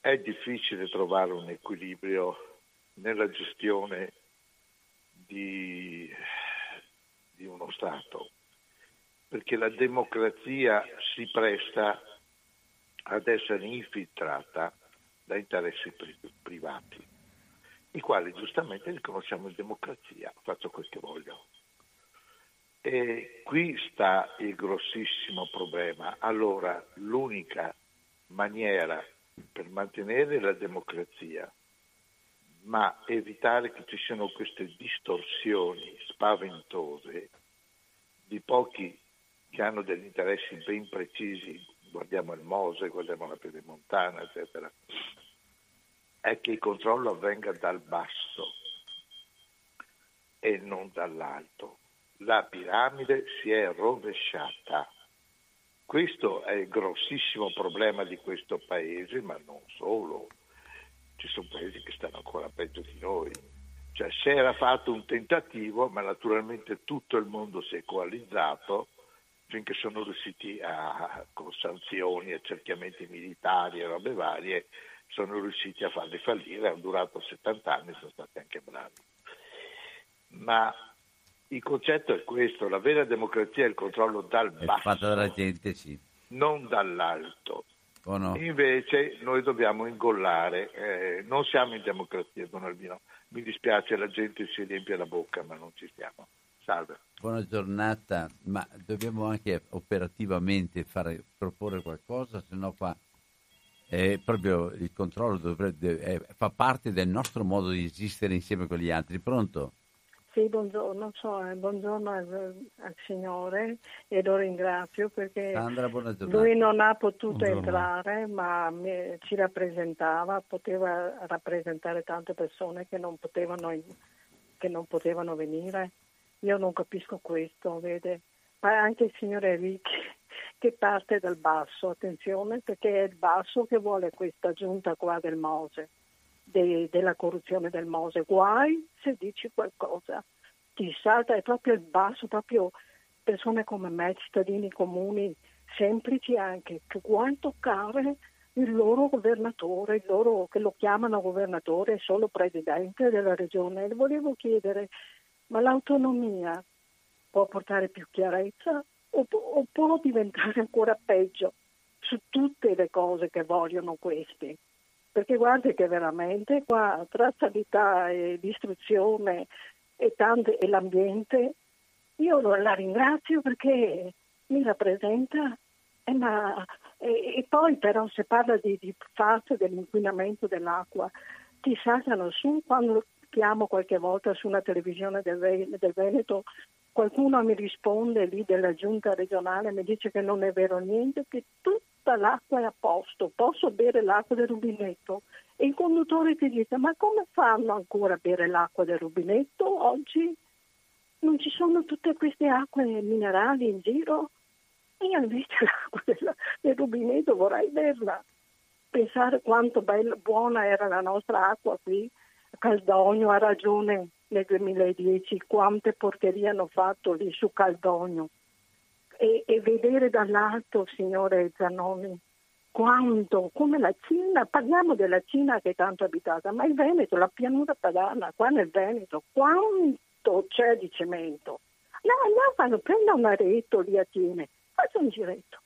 è difficile trovare un equilibrio nella gestione di, di uno Stato, perché la democrazia si presta ad essere infiltrata da interessi privati, i quali giustamente riconosciamo in democrazia, faccio quel che voglio. E qui sta il grossissimo problema. Allora, l'unica maniera per mantenere la democrazia, ma evitare che ci siano queste distorsioni spaventose di pochi che hanno degli interessi ben precisi, guardiamo il Mose, guardiamo la Pedemontana, eccetera, è che il controllo avvenga dal basso e non dall'alto. La piramide si è rovesciata. Questo è il grossissimo problema di questo paese, ma non solo. Ci sono paesi che stanno ancora peggio di noi. Cioè, si era fatto un tentativo, ma naturalmente tutto il mondo si è coalizzato finché sono riusciti a, con sanzioni, accerchiamenti militari e robe varie, sono riusciti a farli fallire, hanno durato 70 anni, sono stati anche bravi. Ma il concetto è questo, la vera democrazia è il controllo dal basso, fatta dalla gente, sì. non dall'alto. Oh no. Invece noi dobbiamo ingollare, eh, non siamo in democrazia, Don Albino, mi dispiace, la gente si riempie la bocca, ma non ci stiamo. Salve. Buona giornata, ma dobbiamo anche operativamente fare, proporre qualcosa, se no qua è proprio il controllo dovrebbe, è, fa parte del nostro modo di esistere insieme con gli altri. Pronto? Sì, buongiorno, so, eh, buongiorno al, al, Signore e lo ringrazio perché Sandra, lui non ha potuto buongiorno. entrare ma mi, ci rappresentava, poteva rappresentare tante persone che non potevano, che non potevano venire. Io non capisco questo, vede? Ma anche il Signore Ricchi che parte dal basso, attenzione, perché è il basso che vuole questa giunta qua del Mose, de, della corruzione del Mose. Guai se dici qualcosa, ti salta, è proprio il basso, proprio persone come me, cittadini comuni, semplici anche, che vuoi toccare il loro governatore, il loro, che lo chiamano governatore, solo presidente della regione. Le volevo chiedere, ma l'autonomia può portare più chiarezza o, o può diventare ancora peggio su tutte le cose che vogliono questi. Perché guardi che veramente qua tra sanità e l'istruzione e, tante, e l'ambiente, io la ringrazio perché mi rappresenta, eh, ma, e, e, poi però se parla di, di dell'inquinamento dell'acqua, ti saltano su quando chiamo qualche volta su una televisione del, del Veneto qualcuno mi risponde lì della giunta regionale, mi dice che non è vero niente, che tutta l'acqua è a posto, posso bere l'acqua del rubinetto. E il conduttore ti dice, ma come fanno ancora a bere l'acqua del rubinetto oggi? Non ci sono tutte queste acque minerali in giro? Io invece l'acqua del, del rubinetto vorrei berla. Pensare quanto bella, buona era la nostra acqua qui. Caldogno ha ragione, nel 2010 quante porcherie hanno fatto lì su Caldogno e, e vedere dall'alto, signore Zanoni, quanto, come la Cina, parliamo della Cina che è tanto abitata, ma il Veneto, la pianura padana, qua nel Veneto, quanto c'è di cemento? No, no, fanno, prenda un areto lì a Tiene, faccia un giretto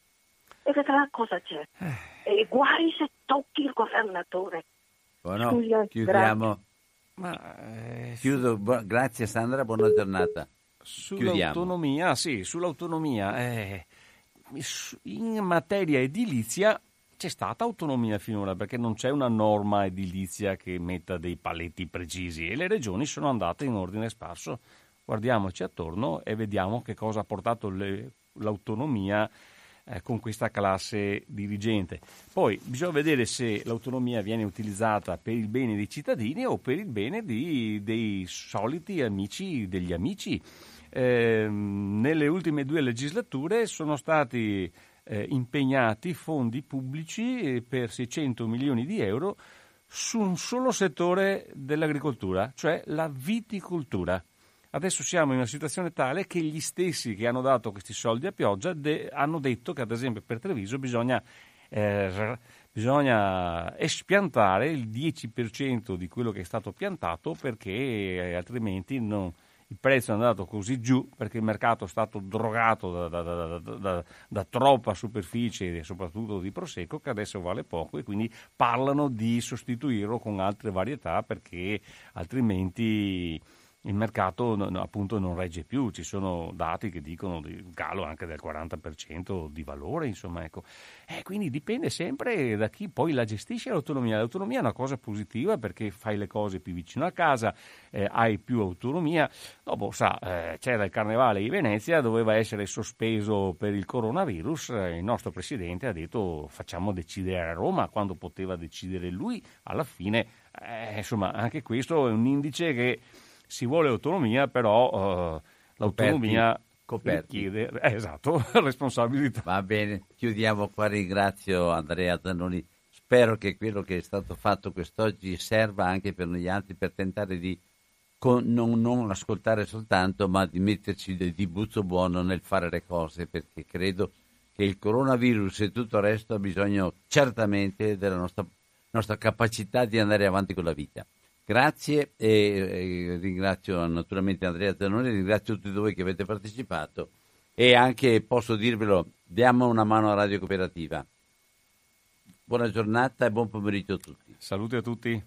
e vedrà cosa c'è. Eh. E guai se tocchi il governatore. Buono, Scusa, chiudiamo. Grazie. Ma, eh, Chiudo, grazie Sandra, buona giornata. Sull'autonomia, sì, sull'autonomia. Eh, in materia edilizia c'è stata autonomia finora perché non c'è una norma edilizia che metta dei paletti precisi e le regioni sono andate in ordine sparso. Guardiamoci attorno e vediamo che cosa ha portato le, l'autonomia eh, con questa classe dirigente. Poi bisogna vedere se l'autonomia viene utilizzata per il bene dei cittadini o per il bene di, dei soliti amici degli amici. Eh, nelle ultime due legislature sono stati eh, impegnati fondi pubblici per 600 milioni di euro su un solo settore dell'agricoltura, cioè la viticoltura. Adesso siamo in una situazione tale che gli stessi che hanno dato questi soldi a pioggia de- hanno detto che ad esempio per Treviso bisogna, eh, bisogna espiantare il 10% di quello che è stato piantato perché eh, altrimenti non, il prezzo è andato così giù perché il mercato è stato drogato da, da, da, da, troppa superficie soprattutto di prosecco che adesso vale poco e quindi parlano di sostituirlo con altre varietà perché altrimenti il mercato appunto non regge più, ci sono dati che dicono di calo anche del 40% di valore, insomma, ecco. Eh, quindi dipende sempre da chi poi la gestisce l'autonomia. L'autonomia è una cosa positiva perché fai le cose più vicino a casa, eh, hai più autonomia. Dopo, sa, eh, c'era il carnevale di Venezia, doveva essere sospeso per il coronavirus, eh, il nostro presidente ha detto facciamo decidere a Roma quando poteva decidere lui, alla fine, eh, insomma, anche questo è un indice che si vuole autonomia, però uh, l'autonomia coperti. chiede eh, esatto, responsabilità. Va bene, chiudiamo qua, ringrazio Andrea Zanoni. Spero che quello che è stato fatto quest'oggi serva anche per noi altri per tentare di con, non, non, ascoltare soltanto, ma di metterci di, di buzzo buono nel fare le cose, perché credo che il coronavirus e tutto il resto ha bisogno certamente della nostra, nostra capacità di andare avanti con la vita. Grazie e, e ringrazio naturalmente Andrea Zanoni, ringrazio tutti voi che avete partecipato e anche posso dirvelo, diamo una mano a Radio Cooperativa. Buona giornata e buon pomeriggio a tutti. Saluti a tutti.